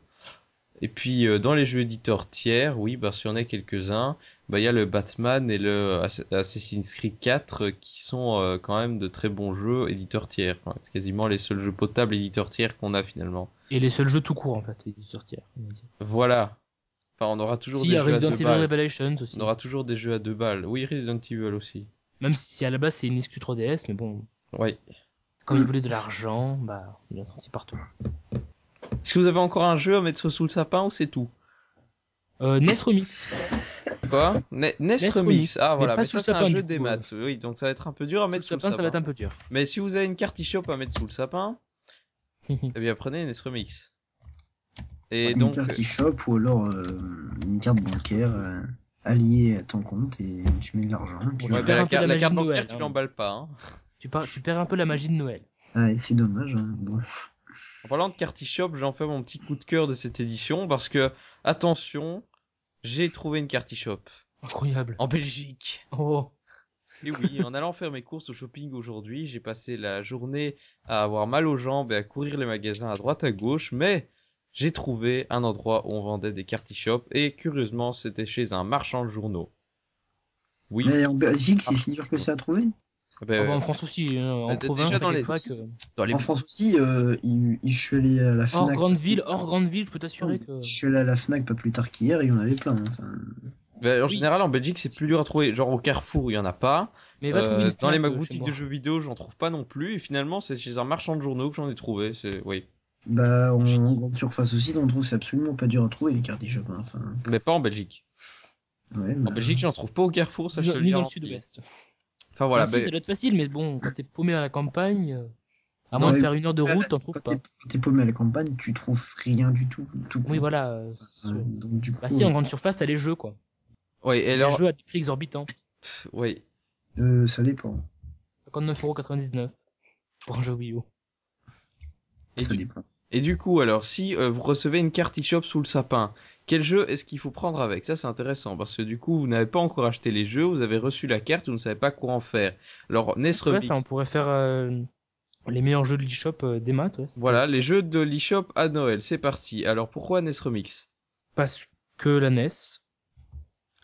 Et puis euh, dans les jeux éditeurs tiers, oui, bah s'il y en a quelques-uns, bah il y a le Batman et le Ass- Assassin's Creed 4 euh, qui sont euh, quand même de très bons jeux éditeurs tiers. C'est quasiment les seuls jeux potables éditeurs tiers qu'on a finalement. Et les seuls jeux tout court, en fait, va dire. Voilà. Enfin, on aura toujours Si, des il y a jeux Resident à deux Evil balles. Revelations aussi. On aura toujours des jeux à deux balles. Oui, Resident Evil aussi. Même si à la base c'est une exclu 3DS, mais bon, Oui. quand ils voulaient de l'argent, bah, ils l'ont sorti partout. Est-ce que vous avez encore un jeu à mettre sous le sapin ou c'est tout Euh, NES Remix. Quoi Ne- NES, NES Remix. Remix, Ah voilà, mais ça c'est un sapin, jeu des coup, maths. Oui, donc ça va être un peu dur à Sous le mettre sous le sapin, ça va être sapin. un peu dur. Mais si vous avez une carte eShop à mettre sous le sapin, eh bien prenez NES Remix. Et une donc, carte e-shop ou alors euh, une carte bancaire euh, alliée à ton compte et tu mets de l'argent. ouais, la, un peu carte- la la magie carte de bancaire, Noël, tu hein. l'emballes pas. Hein. Tu, par- tu perds un peu la magie de Noël. Ah, et c'est dommage. hein. Bon. En parlant de carte eShop, j'en fais mon petit coup de cœur de cette édition parce que, attention, j'ai trouvé une carte eShop Incroyable. en Belgique. Oh. Et oui, en allant faire mes courses au shopping aujourd'hui, j'ai passé la journée à avoir mal aux jambes et à courir les magasins à droite à gauche, mais j'ai trouvé un endroit où on vendait des cartes eShop et curieusement, c'était chez un marchand de journaux. Oui. Mais en Belgique, c'est si dur que ça à trouver. Ben, Ah bah, en France aussi, hein, en euh, province, déjà dans les- pas que... dans les En France aussi, euh, il- il- je suis allé à la Hors Fnac. grande ville, hors grande ville, je peux t'assurer que... Je suis allé à la Fnac pas plus tard qu'hier, il y en avait plein. hein. Enfin, en Oui. général, en Belgique, c'est plus dur à trouver. Genre au Carrefour, il y en a pas. Mais va trouver Euh, une dans les euh, boutiques de jeux vidéo, j'en trouve pas non plus. Et finalement, c'est chez un marchand de journaux que j'en ai trouvé. C'est oui, bah, en, en grande surface aussi, on trouve c'est absolument pas dur à trouver les cartes hein. Enfin, mais pas en Belgique. ouais, En bah, Belgique, j'en trouve pas au Carrefour, ça Ni je dans- te le ni dans le sud-ouest. Enfin voilà, Ah, si, ben, ça doit être facile, mais bon, quand t'es paumé à la campagne, euh, à moins de faire une heure de route, t'en trouves pas. t'es quand t'es paumé à la campagne, tu trouves rien du tout. tout Oui, voilà. euh, Euh, donc, du coup, Bah si, en grande surface, t'as les jeux, quoi. ouais, et Les alors, jeux à des prix exorbitants. ouais. euh, ça dépend. 59,99€ pour un jeu Wii U. Et ça du, dépend. Et du coup, alors, si euh, vous recevez une carte eShop sous le sapin, quel jeu est-ce qu'il faut prendre avec? Ça, c'est intéressant parce que du coup, vous n'avez pas encore acheté les jeux, vous avez reçu la carte, vous ne savez pas quoi en faire. Alors, NES Ouais, Remix, ça, on pourrait faire euh, les meilleurs jeux de l'eShop euh, des maths, ouais. voilà, les jeux de l'eShop à Noël, c'est parti. Alors, pourquoi NES Remix Parce que la NES.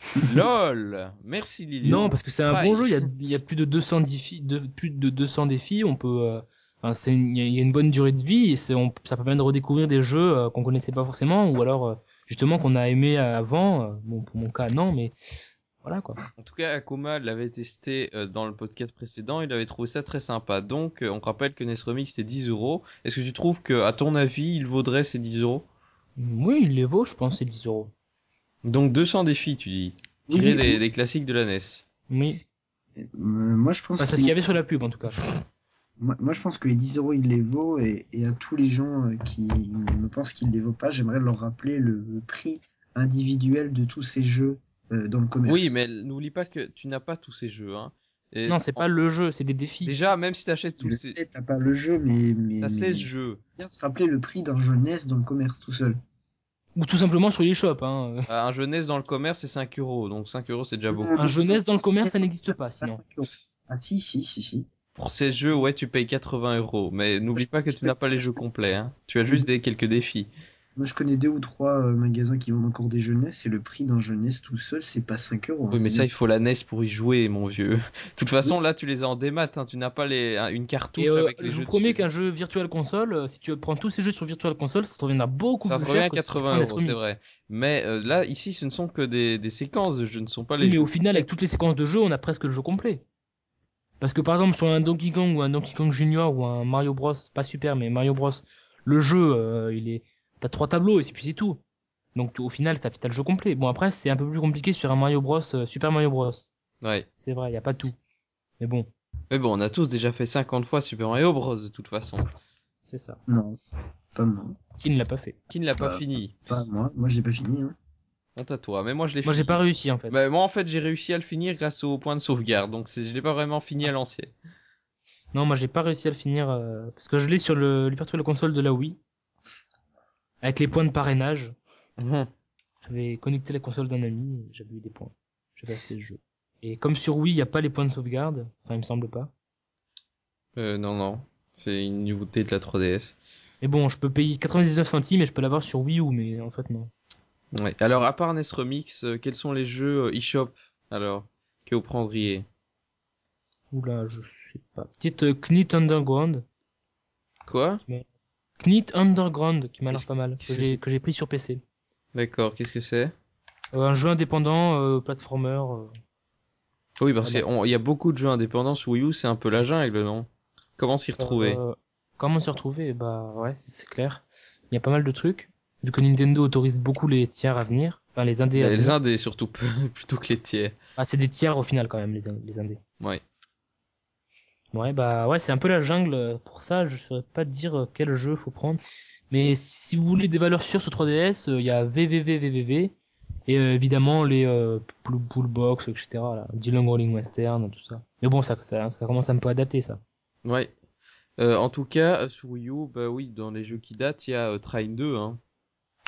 LOL Merci Lilian. Non, parce que c'est un bon jeu, il y a, il y a plus de 200 défis, de, plus de 200 défis, on peut, euh, enfin, c'est une- il y, a- il y a une bonne durée de vie et c'est, on, ça permet de redécouvrir des jeux euh, qu'on connaissait pas forcément ou alors, euh, justement, qu'on a aimé avant, euh, bon, pour mon cas, non, mais voilà, quoi. En tout cas, Akuma l'avait testé euh, dans le podcast précédent, il avait trouvé ça très sympa. Donc, euh, on rappelle que NES Remix c'est 10 euros. Est-ce que tu trouves que, à ton avis, il vaudrait ces 10 euros? Oui, il les vaut, je pense, c'est 10 euros. Donc 200 défis, tu dis, tirés Oui, des, oui. des classiques de la NES. Oui. Euh, moi, je pense Enfin, c'est ce qu'il y avait sur la pub, en tout cas. Moi, moi, je pense que les 10 euros, il les vaut, et, et à tous les gens euh, qui me pensent qu'il les vaut pas, j'aimerais leur rappeler le prix individuel de tous ces jeux euh, dans le commerce. Oui, mais n'oublie pas que tu n'as pas tous ces jeux. Hein. Et Non, c'est en- pas le jeu, c'est des défis. Déjà, même si t'achètes tous ces... t'as pas le jeu, mais, mais, T'as mais 16 jeux. bien se rappeler le prix d'un jeu NES dans le commerce tout seul. Ou tout simplement sur l'eShop, hein. Euh, Un jeu NES dans le commerce, c'est 5 euros. Donc 5 euros, c'est déjà beaucoup. Un jeunesse dans le commerce, ça n'existe pas, sinon. Ah si, si, si, si. Pour ces jeux, ouais, tu payes 80 euros. Mais n'oublie pas que tu n'as pas les jeux complets. Hein. Tu as juste des quelques défis. Moi, je connais deux ou trois euh, magasins qui vendent encore des jeunesses, et le prix d'un jeunesse tout seul, c'est pas 5 euros. hein, Oui, mais ça, bien. il faut la NES pour y jouer, mon vieux. De toute façon, là, tu les as en démat. Hein. Tu n'as pas les... un- une cartouche euh, avec les je jeux vous promets qu'un jeu Virtual Console, euh, si tu prends tous ces jeux sur Virtual Console, ça te reviendra beaucoup Ça plus revient cher à que si tu 80 prends les euros, c'est vrai. Mais euh, là, ici, ce ne sont que des, des séquences de jeux, ne sont pas les mais jeux. au final, avec toutes les séquences de jeu, on a presque le jeu complet. Parce que par exemple, sur un Donkey Kong ou un Donkey Kong Junior ou un Mario Bros, pas super, mais Mario Bros, le jeu, euh, il est, t'as trois tableaux et c'est puis c'est tout. Donc tu- au final, t'as as le jeu complet. Bon après, c'est un peu plus compliqué sur un Mario Bros, euh, Super Mario Bros. Ouais. C'est vrai, y a pas tout. Mais bon, Mais bon, on a tous déjà fait 50 fois Super Mario Bros. de toute façon. c'est ça. Non, pas moi. Qui ne l'a pas fait Qui ne l'a pas Bah. fini Pas moi. Moi, je l'ai pas fini. Hein. Honte à toi. Mais moi, je l'ai Moi, j'ai pas réussi en fait. Bah, moi, en fait, j'ai réussi à le finir grâce au point de sauvegarde. Donc, je l'ai pas vraiment fini à l'ancienne. Non, moi j'ai pas réussi à le finir euh, parce que je l'ai sur le, le Virtual Console de la Wii avec les points de parrainage. Mhm. J'avais connecté la console d'un ami, j'avais eu des points. J'avais acheté le jeu. Et comme sur Wii, il y a pas les points de sauvegarde, enfin il me semble pas. Euh, non, non. C'est une nouveauté de la 3DS. Mais bon, je peux payer 99 centimes et je peux l'avoir sur Wii U, mais en fait non. Ouais. Alors, à part NES Remix, euh, quels sont les jeux euh, eShop alors que vous prendriez? Oula, je sais pas. Petite euh, Knit Underground. Quoi? Knit Underground qui m'a l'air pas mal, que j'ai que j'ai pris sur PC. D'accord. Qu'est-ce que c'est? Euh, un jeu indépendant, euh, platformer. euh. Oui, parce Voilà. qu'il y a beaucoup de jeux indépendants sur Wii U. C'est un peu la jungle, non? Comment s'y retrouver? Euh, comment s'y retrouver? Bah ouais, c'est c'est clair. Il y a pas mal de trucs. Vu que Nintendo autorise beaucoup les tiers à venir, enfin les indés Les indés surtout, plutôt que les tiers. Ah, c'est des tiers au final quand même, les, les indés. Ouais. Ouais, bah ouais, c'est un peu la jungle. Pour ça, je saurais pas te dire euh, quel jeu faut prendre. Mais si vous voulez des valeurs sûres sur 3DS, euh, il y a VVVVVV. Et euh, évidemment les euh, Blue Bull Box, etc. Là, Dylan Rolling Western, tout ça. Mais bon, ça, ça, ça commence un peu à dater ça. Ouais. Euh, en tout cas, sur Wii U, bah oui, dans les jeux qui datent, il y a Train 2, hein,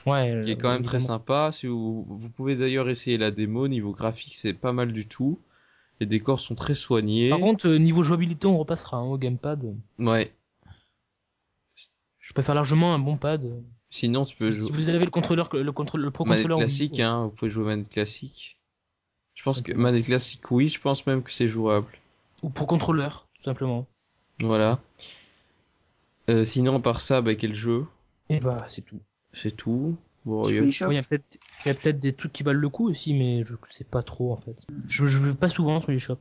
Ouais. qui est quand même très sympa. Si vous, vous pouvez d'ailleurs essayer la démo, niveau graphique, c'est pas mal du tout. Les décors sont très soignés. Par contre, euh, niveau jouabilité, on repassera hein, au gamepad. Ouais. Je préfère largement un bon pad. Sinon, tu peux Si jouer vous avez le contrôleur, le contrôle, le pro manette contrôleur classique, hein. Vous pouvez jouer manette classique. Je pense que manette classique, oui. Je pense même que c'est jouable. ou pour contrôleur, tout simplement. Voilà. Euh, sinon, à part ça, bah, quel jeu? Et bah, c'est tout. C'est tout. Bon, Sur il y a- eShop, a peut-être, il y a peut-être des trucs qui valent le coup aussi, mais je sais pas trop en fait. Je, je vais pas souvent sur les shops.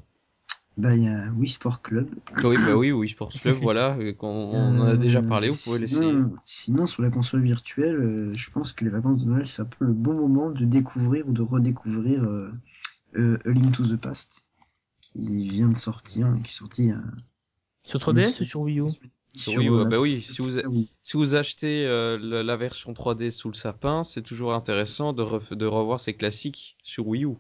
bah, il y a Wii Sport Club. Oui, bah oui, oui, Sports Club, voilà. euh, Quand on en a déjà parlé, vous pouvez l'essayer. sinon, sinon, sur la console virtuelle, euh, je pense que les vacances de Noël, c'est un peu le bon moment de découvrir ou de redécouvrir euh, euh, A Link to the Past, qui vient de sortir, qui est sorti Sur 3DS Oui, ou sur Wii U? Sur Wii U, euh, bah oui, si vous oui. Si vous achetez euh, la version 3D sous le sapin, c'est toujours intéressant de, revoir ces classiques sur Wii U.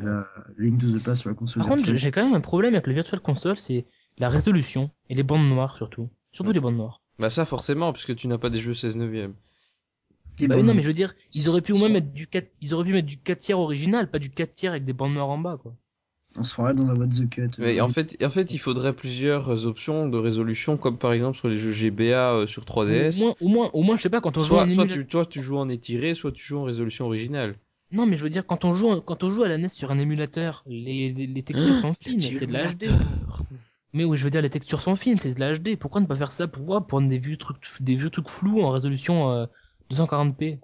La Link to the Past sur la console Par contre, j'ai quand même un problème avec le Virtual Console, c'est la résolution et les bandes noires surtout. Surtout les bandes noires. Bah ça forcément, puisque tu n'as pas des jeux 16 neuvième. Bah oui, non, mais je veux dire, ils auraient pu au moins mettre du 4, ils auraient pu mettre du 4 tiers original, pas du 4 tiers avec des bandes noires en bas, quoi. On se croirait dans la What the Cut. Mais euh, en fait, en fait, il faudrait plusieurs euh, options de résolution, comme par exemple sur les jeux GBA euh, sur 3DS. Au moins, au moins, au moins, je sais pas, quand on joue Soit, en soit émulateur- tu, toi, tu joues en étiré, soit tu joues en résolution originale. Non, mais je veux dire, quand on joue, quand on joue à la NES sur un émulateur, les, les, les textures sont fines, c'est de la HD. Mais oui, je veux dire, les textures sont fines, c'est de la HD. Pourquoi ne pas faire ça pour voir, pour des vieux trucs, des vieux trucs flous en résolution euh, 240p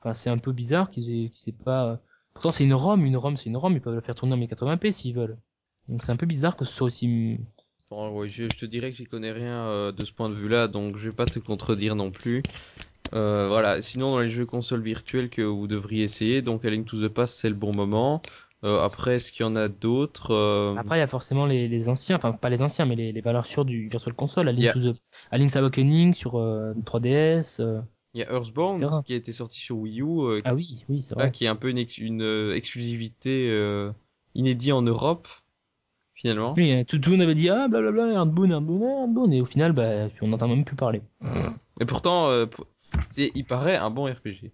Enfin, c'est un peu bizarre qu'ils aient, qu'ils aient pas. Pourtant, c'est une ROM, une ROM, c'est une ROM, ils peuvent la faire tourner en 1080p s'ils veulent. Donc, c'est un peu bizarre que ce soit aussi. Bon, ouais, je, je te dirais que j'y connais rien euh, de ce point de vue-là, donc je vais pas te contredire non plus. Euh, voilà. Sinon, dans les jeux consoles virtuels que vous devriez essayer, donc A Link to the Past, c'est le bon moment. Euh, après, est-ce qu'il y en a d'autres euh, Après, il y a forcément les, les anciens, enfin pas les anciens, mais les, les valeurs sûres du Virtual Console, à Link Yeah. to the, Link's Awakening sur euh, 3DS. Il y a Earthbound etc. qui a été sorti sur Wii U, euh, Ah oui, oui, c'est là, vrai. qui est un peu une, ex- une euh, exclusivité euh, inédite en Europe, finalement. Oui, tout, tout le monde avait dit ah blablabla, Earthbound, Earthbound, Earthbound, et au final, bah, on n'entend même plus parler. Et pourtant, c'est, il paraît un bon RPG.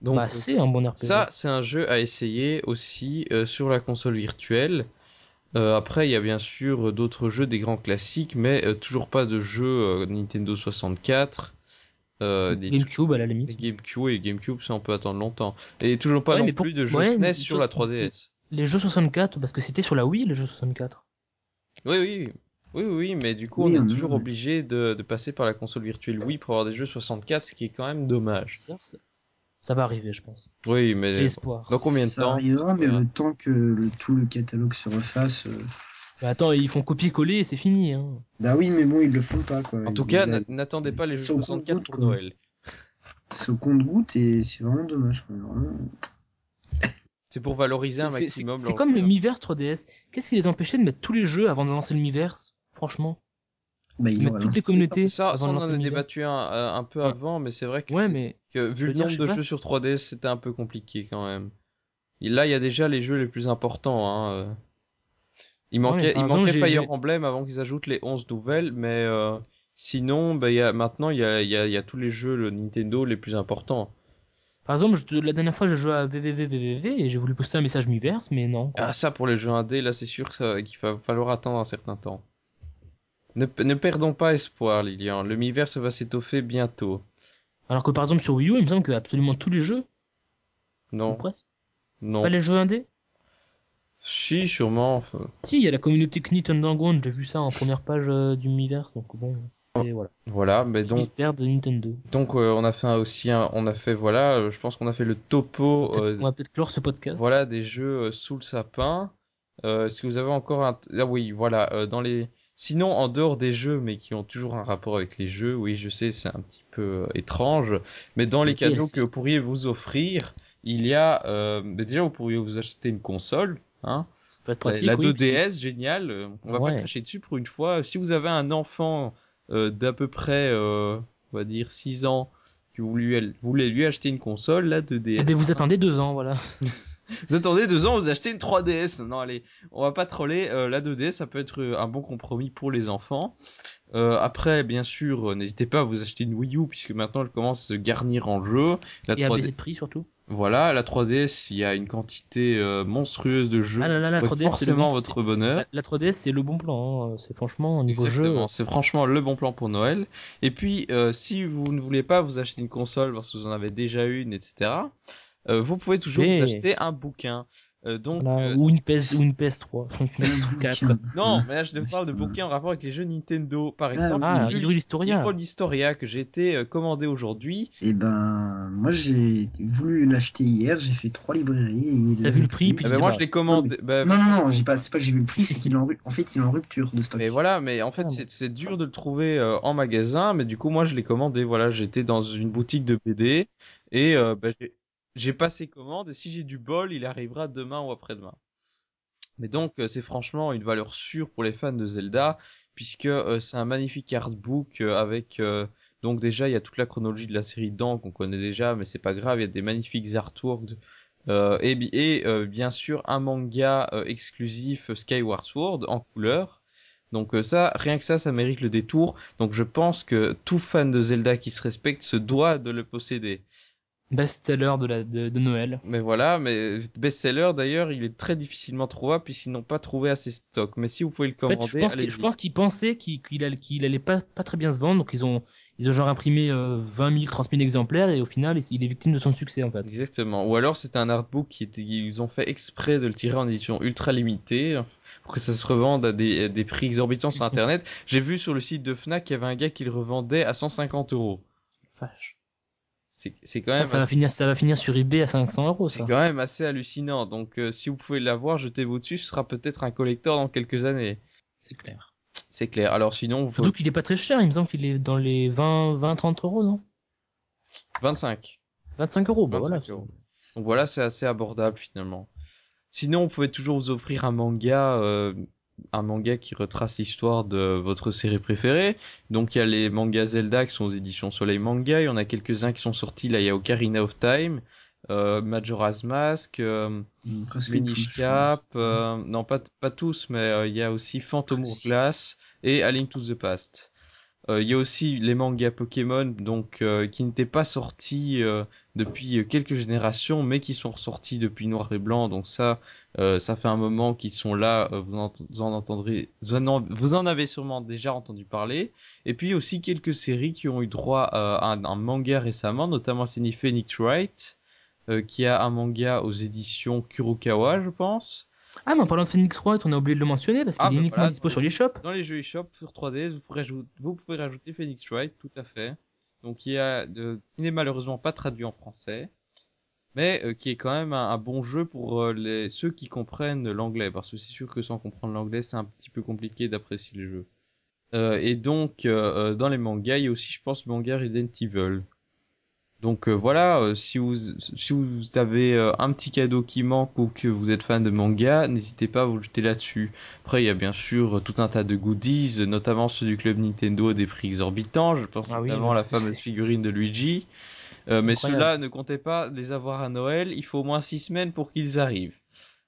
Donc, bah, c'est un bon RPG. Ça, c'est un jeu à essayer aussi sur la console virtuelle. Euh, après, il y a bien sûr d'autres jeux, des grands classiques, mais euh, toujours pas de jeux euh, Nintendo 64. Euh, des GameCube à la limite. GameCube et GameCube, ça on peut attendre longtemps. Et toujours pas Ouais, non pour- plus de jeux ouais, SNES mais sur la 3DS. Les jeux 64, parce que c'était sur la Wii les jeux 64. Oui, oui, oui, oui, mais du coup, Oui, on est toujours obligé de, de passer par la console virtuelle Wii pour avoir des jeux 64, ce qui est quand même dommage. Ça, ça- ça va arriver, je pense. Oui, mais J'ai espoir. dans combien de ça temps arrivera, mais Voilà. le temps que le, tout le catalogue se refasse. euh, Mais attends, ils font copier-coller et c'est fini. Hein. Bah oui, mais bon, ils le font pas, quoi. En tout Ils cas, a- n'attendez pas les ils jeux sont 64 contents, pour quoi. Noël. C'est au compte-goutte et c'est vraiment dommage. Vraiment. C'est pour valoriser un maximum. C'est comme le. Miiverse 3DS. Qu'est-ce qui les empêchait de mettre tous les jeux avant de lancer le Miiverse Franchement? Bah, il Mettre aura toutes les communautés Ça, avant ça de on lancer en a débattu un, un un peu Ouais. avant, mais c'est vrai que, Ouais, c'est- mais que vu le dire, nombre de pas. jeux sur 3DS, c'était un peu compliqué quand même. Et là, il y a déjà les jeux les plus importants. Hein. Il Ouais, manquait, par il exemple, manquait Fire Emblem avant qu'ils ajoutent les 11 nouvelles, mais euh, sinon, bah, il y a, maintenant, il y a, il y, a, il y a tous les jeux le Nintendo les plus importants. par exemple, je- la dernière fois, je jouais à VVVVV et j'ai voulu poster un message Miiverse, mais non. quoi. Ah, ça, pour les jeux indés, là, c'est sûr qu'il va falloir attendre un certain temps. Ne, ne perdons pas espoir, Lilian. Le Miiverse va s'étoffer bientôt. Alors que par exemple sur Wii U, il me semble que absolument tous les jeux, ou Non, presque, non. pas les jeux indés. Si, sûrement. enfin, Si, il y a la communauté Knit Underground, j'ai vu ça en première page euh, du Miiverse, donc bon. Et voilà. Voilà, mais donc, Mystère de Nintendo. donc euh, on a fait un- aussi un, on a fait voilà, euh, je pense qu'on a fait le topo, euh, On va peut-être clore ce podcast. voilà, des jeux sous le sapin. Euh, Est-ce que vous avez encore un, ah oui, voilà, euh, dans les, sinon en dehors des jeux, mais qui ont toujours un rapport avec les jeux, oui, je sais, c'est un petit peu étrange, mais dans les Le cadeaux que vous pourriez vous offrir, il y a, euh, mais déjà vous pourriez vous acheter une console, hein, Ça peut être pratique. la oui, 2DS, génial. On va pas Ouais. cracher dessus pour une fois. Si vous avez un enfant euh, d'à peu près, euh, on va dire 6 ans, que vous lui, voulez lui acheter une console, la 2DS. Eh ben, vous attendez deux ans, voilà. Vous attendez deux ans, vous achetez une 3DS. Non, allez, on va pas troller. euh, la 2DS, ça peut être un bon compromis pour les enfants. Euh, après, bien sûr, n'hésitez pas à vous acheter une Wii U puisque maintenant elle commence à se garnir en jeu. La Et à 3D... baisser de prix surtout. Voilà, la 3DS, il y a une quantité euh, monstrueuse de jeux. Ah là là, la qui pourraient 3DS, c'est le forcément bon- votre bonheur. La, la 3DS, c'est le bon plan. hein. C'est franchement, au niveau jeu. C'est franchement le bon plan pour Noël. Et puis, euh, si vous ne voulez pas vous acheter une console parce que vous en avez déjà une, etc., euh, vous pouvez toujours Mais- vous acheter un bouquin. Euh, donc, Voilà, euh, ou une PS, ou une PS3. ou 4. non, mais là je te parle de bouquins en rapport avec les jeux Nintendo. Par Ah, exemple, Ah, Hyrule Hyrule Historia. Hyrule Historia que j'ai été euh, commandé aujourd'hui. Et ben, moi j'ai voulu l'acheter hier, j'ai fait trois librairies. T'as a vu le prix, puis Eh tu ben, moi je l'ai commandé. bah, Non, non, non, j'ai pas, c'est pas que j'ai vu le prix, c'est qu'il est en, en fait, il est en rupture de stock. Mais voilà, mais en fait Ah, c'est c'est dur de le trouver euh, en magasin, mais du coup moi je l'ai commandé. Voilà, j'étais dans une boutique de BD et euh, bah, j'ai- j'ai passé commande et si j'ai du bol, il arrivera demain ou après-demain. Mais donc euh, c'est franchement une valeur sûre pour les fans de Zelda puisque euh, c'est un magnifique artbook euh, avec euh, donc déjà il y a toute la chronologie de la série dedans qu'on connaît déjà, mais c'est pas grave, il y a des magnifiques artworks euh, et, et bien sûr un manga exclusif Skyward Sword en couleur. Donc ça, rien que ça, ça mérite le détour. Donc je pense que tout fan de Zelda qui se respecte se doit de le posséder. Best-seller de, la, de, de Noël. Mais voilà, mais best-seller d'ailleurs, il est très difficilement trouvable puisqu'ils n'ont pas trouvé assez stock. Mais si vous pouvez le En fait, commander, je pense qu'ils pensaient qu'il qu'il allait, pas, pas très bien se vendre, donc ils ont, ils ont genre imprimé euh, 20 000, 30 000 exemplaires, et au final, il est victime de son succès, en fait. Exactement. Ou alors c'est un artbook qui était, ils ont fait exprès de le tirer en édition ultra limitée pour que ça se revende à des, à des prix exorbitants sur internet. J'ai vu sur le site de Fnac qu'il y avait un gars qui le revendait à 150 euros. Vache. C'est quand Ça, même ça va assez- finir, ça va finir sur eBay à 500 euros, C'est quand même assez hallucinant. Donc, euh, si vous pouvez l'avoir, jetez-vous dessus. Ce sera peut-être un collector dans quelques années. C'est clair. C'est clair. Alors, sinon, vous Surtout qu'il est pas très cher, il me semble qu'il est dans les 20, 20, 30 euros, non? 25. 25 euros, bah 25 voilà. euros. Donc voilà, c'est assez abordable finalement. Sinon, vous pouvez toujours vous offrir un manga, euh, un manga qui retrace l'histoire de votre série préférée. Donc il y a les mangas Zelda qui sont aux éditions Soleil Manga. Il y en a quelques-uns qui sont sortis. Là, il y a Ocarina of Time, euh, Majora's Mask, euh, Mm, Minish Cap, euh, non pas pas tous, mais euh, il y a aussi Phantom Hourglass et A Link to the Past. Il y a aussi les mangas Pokémon, donc qui n'étaient pas sortis depuis quelques générations, mais qui sont ressortis depuis Noir et Blanc. Donc ça, euh, ça fait un moment qu'ils sont là. euh, vous, en, vous en entendrez, vous en, vous en avez sûrement déjà entendu parler. Et puis aussi quelques séries qui ont eu droit euh, à un, un manga récemment, notamment série Phoenix Wright, euh, qui a un manga aux éditions Kurokawa, je pense. Ah, mais en parlant de Phoenix Wright, on a oublié de le mentionner parce qu'il Ah, est bah uniquement voilà, dispo sur les shops. Dans les jeux eShop sur 3DS, vous vous pouvez rajouter Phoenix Wright, tout à fait. Donc qui n'est malheureusement pas traduit en français, mais euh, qui est quand même un, bon jeu pour euh, les ceux qui comprennent l'anglais, parce que c'est sûr que sans comprendre l'anglais, c'est un petit peu compliqué d'apprécier le jeu. Euh, et donc dans les mangas, il y a aussi, je pense, le manga Resident Evil. Donc euh, voilà, euh, si vous si vous avez euh, un petit cadeau qui manque ou que vous êtes fan de manga, n'hésitez pas à vous jeter là-dessus. Après, il y a bien sûr tout un tas de goodies, notamment ceux du club Nintendo à des prix exorbitants. Je pense Ah oui, notamment à la fameuse figurine de Luigi. Mais ceux-là, ne comptez pas les avoir à Noël. Il faut au moins six semaines pour qu'ils arrivent.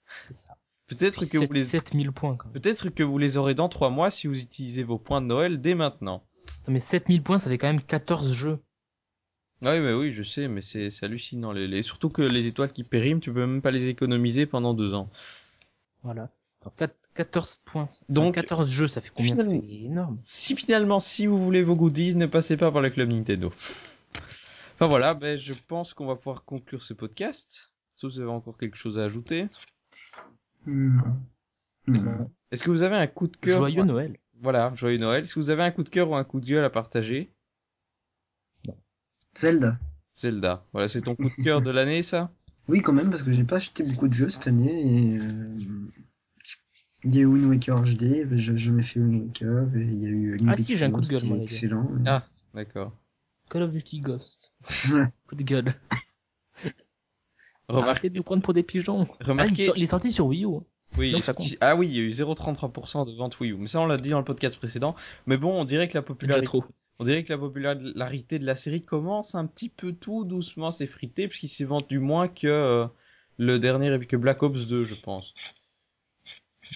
C'est ça. Peut-être que vous les 7000 points quand même. peut-être que vous les aurez dans trois mois si vous utilisez vos points de Noël dès maintenant. Non, mais 7000 points, ça fait quand même 14 jeux. Ah Oui, mais oui, je sais, mais c'est c'est hallucinant. Les, les- Surtout que les étoiles qui périment, tu peux même pas les économiser pendant deux ans. Voilà. Enfin, 4 14 points. Enfin, Donc, 14 jeux, ça fait combien? finalement- C'est énorme. Si finalement, si vous voulez vos goodies, ne passez pas par le club Nintendo. Enfin voilà, ben, je pense qu'on va pouvoir conclure ce podcast. Sauf si vous avez encore quelque chose à ajouter? Non. Non. Est-ce que vous avez un coup de cœur Joyeux Noël. Voilà, joyeux Noël. Est-ce que vous avez un coup de cœur ou un coup de gueule à partager? Zelda. Zelda. Voilà, c'est ton coup de cœur de l'année, ça? Oui, quand même, parce que j'ai pas acheté beaucoup de jeux cette année. Et, euh, il y a eu Wind Waker HD, j'ai jamais fait Wind Waker, et il y a eu Ah si, j'ai un coup de gueule, moi, est les gars. excellent. Ah, d'accord. Call of Duty Ghost. Coup de gueule. Remarquez, Arrêtez de nous prendre pour des pigeons. Ah, remarquez, il, sort- il est sorti sur Wii U. hein. Oui, Donc ça sorti- ah oui, il y a eu 0,33% de vente Wii U. Mais ça, on l'a dit dans le podcast précédent. Mais bon, on dirait que la C'est déjà popularité, trop. On dirait que la popularité de la série commence un petit peu tout doucement à s'effriter, puisqu'il s'est vendu moins que euh, le dernier, et que Black Ops 2, je pense.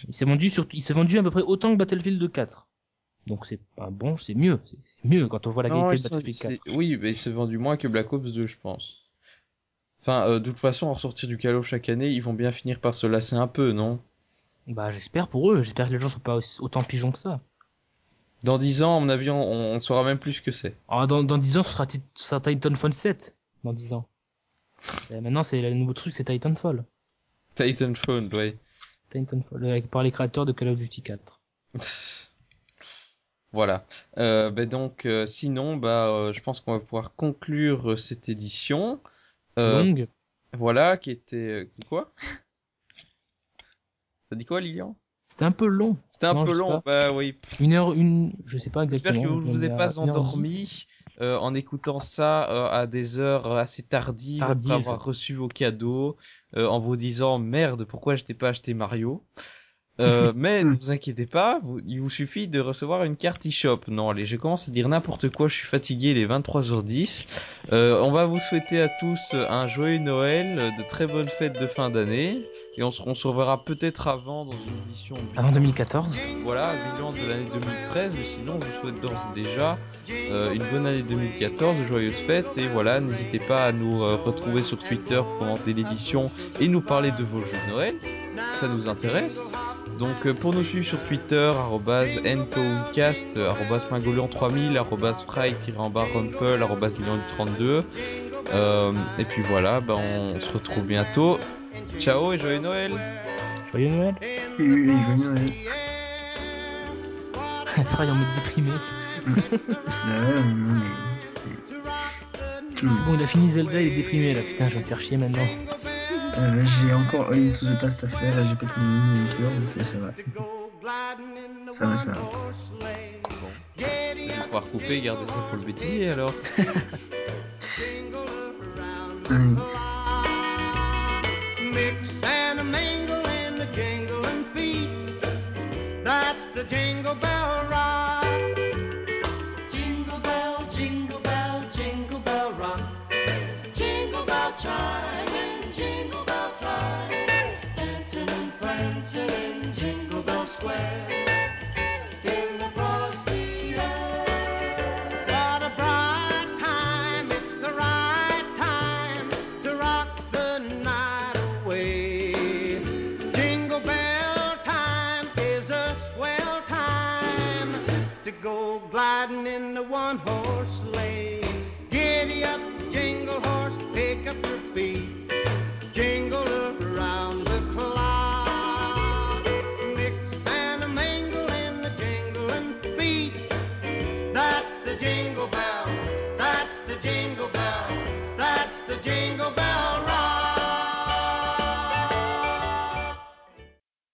Il s'est vendu sur, il s'est vendu à peu près autant que Battlefield 4. Donc c'est pas bon, c'est mieux. C'est mieux quand on voit la Non, qualité de Battlefield 4. c'est- Oui, mais il s'est vendu moins que Black Ops 2, je pense. Enfin, euh, de toute façon, en ressortir du Call of chaque année, ils vont bien finir par se lasser un peu, non? Bah j'espère pour eux. J'espère que les gens sont pas autant pigeons que ça. Dans 10 ans, à mon avis, on, on saura même plus ce que c'est. Ah, dans, dans 10 ans, ce sera, Tit- ce sera Titanfall 7. Dans 10 ans. Et maintenant, c'est le nouveau truc, c'est Titanfall. Titanfall, ouais. Titanfall, par les créateurs de Call of Duty 4. Voilà. Euh, ben donc, euh, sinon, bah, euh, je pense qu'on va pouvoir conclure euh, cette édition. Longue. voilà, qui était quoi? T'as dit quoi, Lilian? C'était un peu long. C'était un Non, peu long. Bah oui. Une heure, une, je sais pas exactement. J'espère que vous ne vous êtes pas 1h10. endormi euh, en écoutant ça euh, à des heures assez tardives, après avoir reçu vos cadeaux, euh, en vous disant merde, pourquoi je t'ai pas acheté Mario? Euh, mais ne vous inquiétez pas, vous- il vous suffit de recevoir une carte eShop. Non, allez, je commence à dire n'importe quoi, je suis fatigué, il est 23h10. Euh, on va vous souhaiter à tous un joyeux Noël, de très bonnes fêtes de fin d'année, et on se, on se reverra peut-être avant dans une édition Avant 2014. voilà, bilan de l'année 2013, mais sinon je vous souhaite d'ores et déjà euh, une bonne année 2014, de joyeuses fêtes, et voilà, n'hésitez pas à nous euh, retrouver sur Twitter pour commenter l'édition et nous parler de vos jeux de Noël, ça nous intéresse. Donc euh, pour nous suivre sur Twitter, arrobase ncast, arrobase pingolion3000, arrobase fry-rumple, arrobase lion32. Euh, et puis voilà, bah, on se retrouve bientôt. Ciao et joyeux Noël Joyeux Noël. Et joyeux Noël. Fry en mode déprimé. Bah ouais, non, mais... C'est bon, il a fini Zelda, il est déprimé là. Putain, je vais me faire chier maintenant. Euh, j'ai encore All Into the Past à faire, j'ai pas terminé cœur, donc là, ça va. Ça va, ça va. Je vais pouvoir couper et garder ça pour le bêtisier alors. Mix and a mingle in the jingling feet. That's the jingle bell rock. Jingle bell, jingle bell, jingle bell rock. Jingle bell chime and jingle bell time. Dancing and prancing in Jingle Bell Square.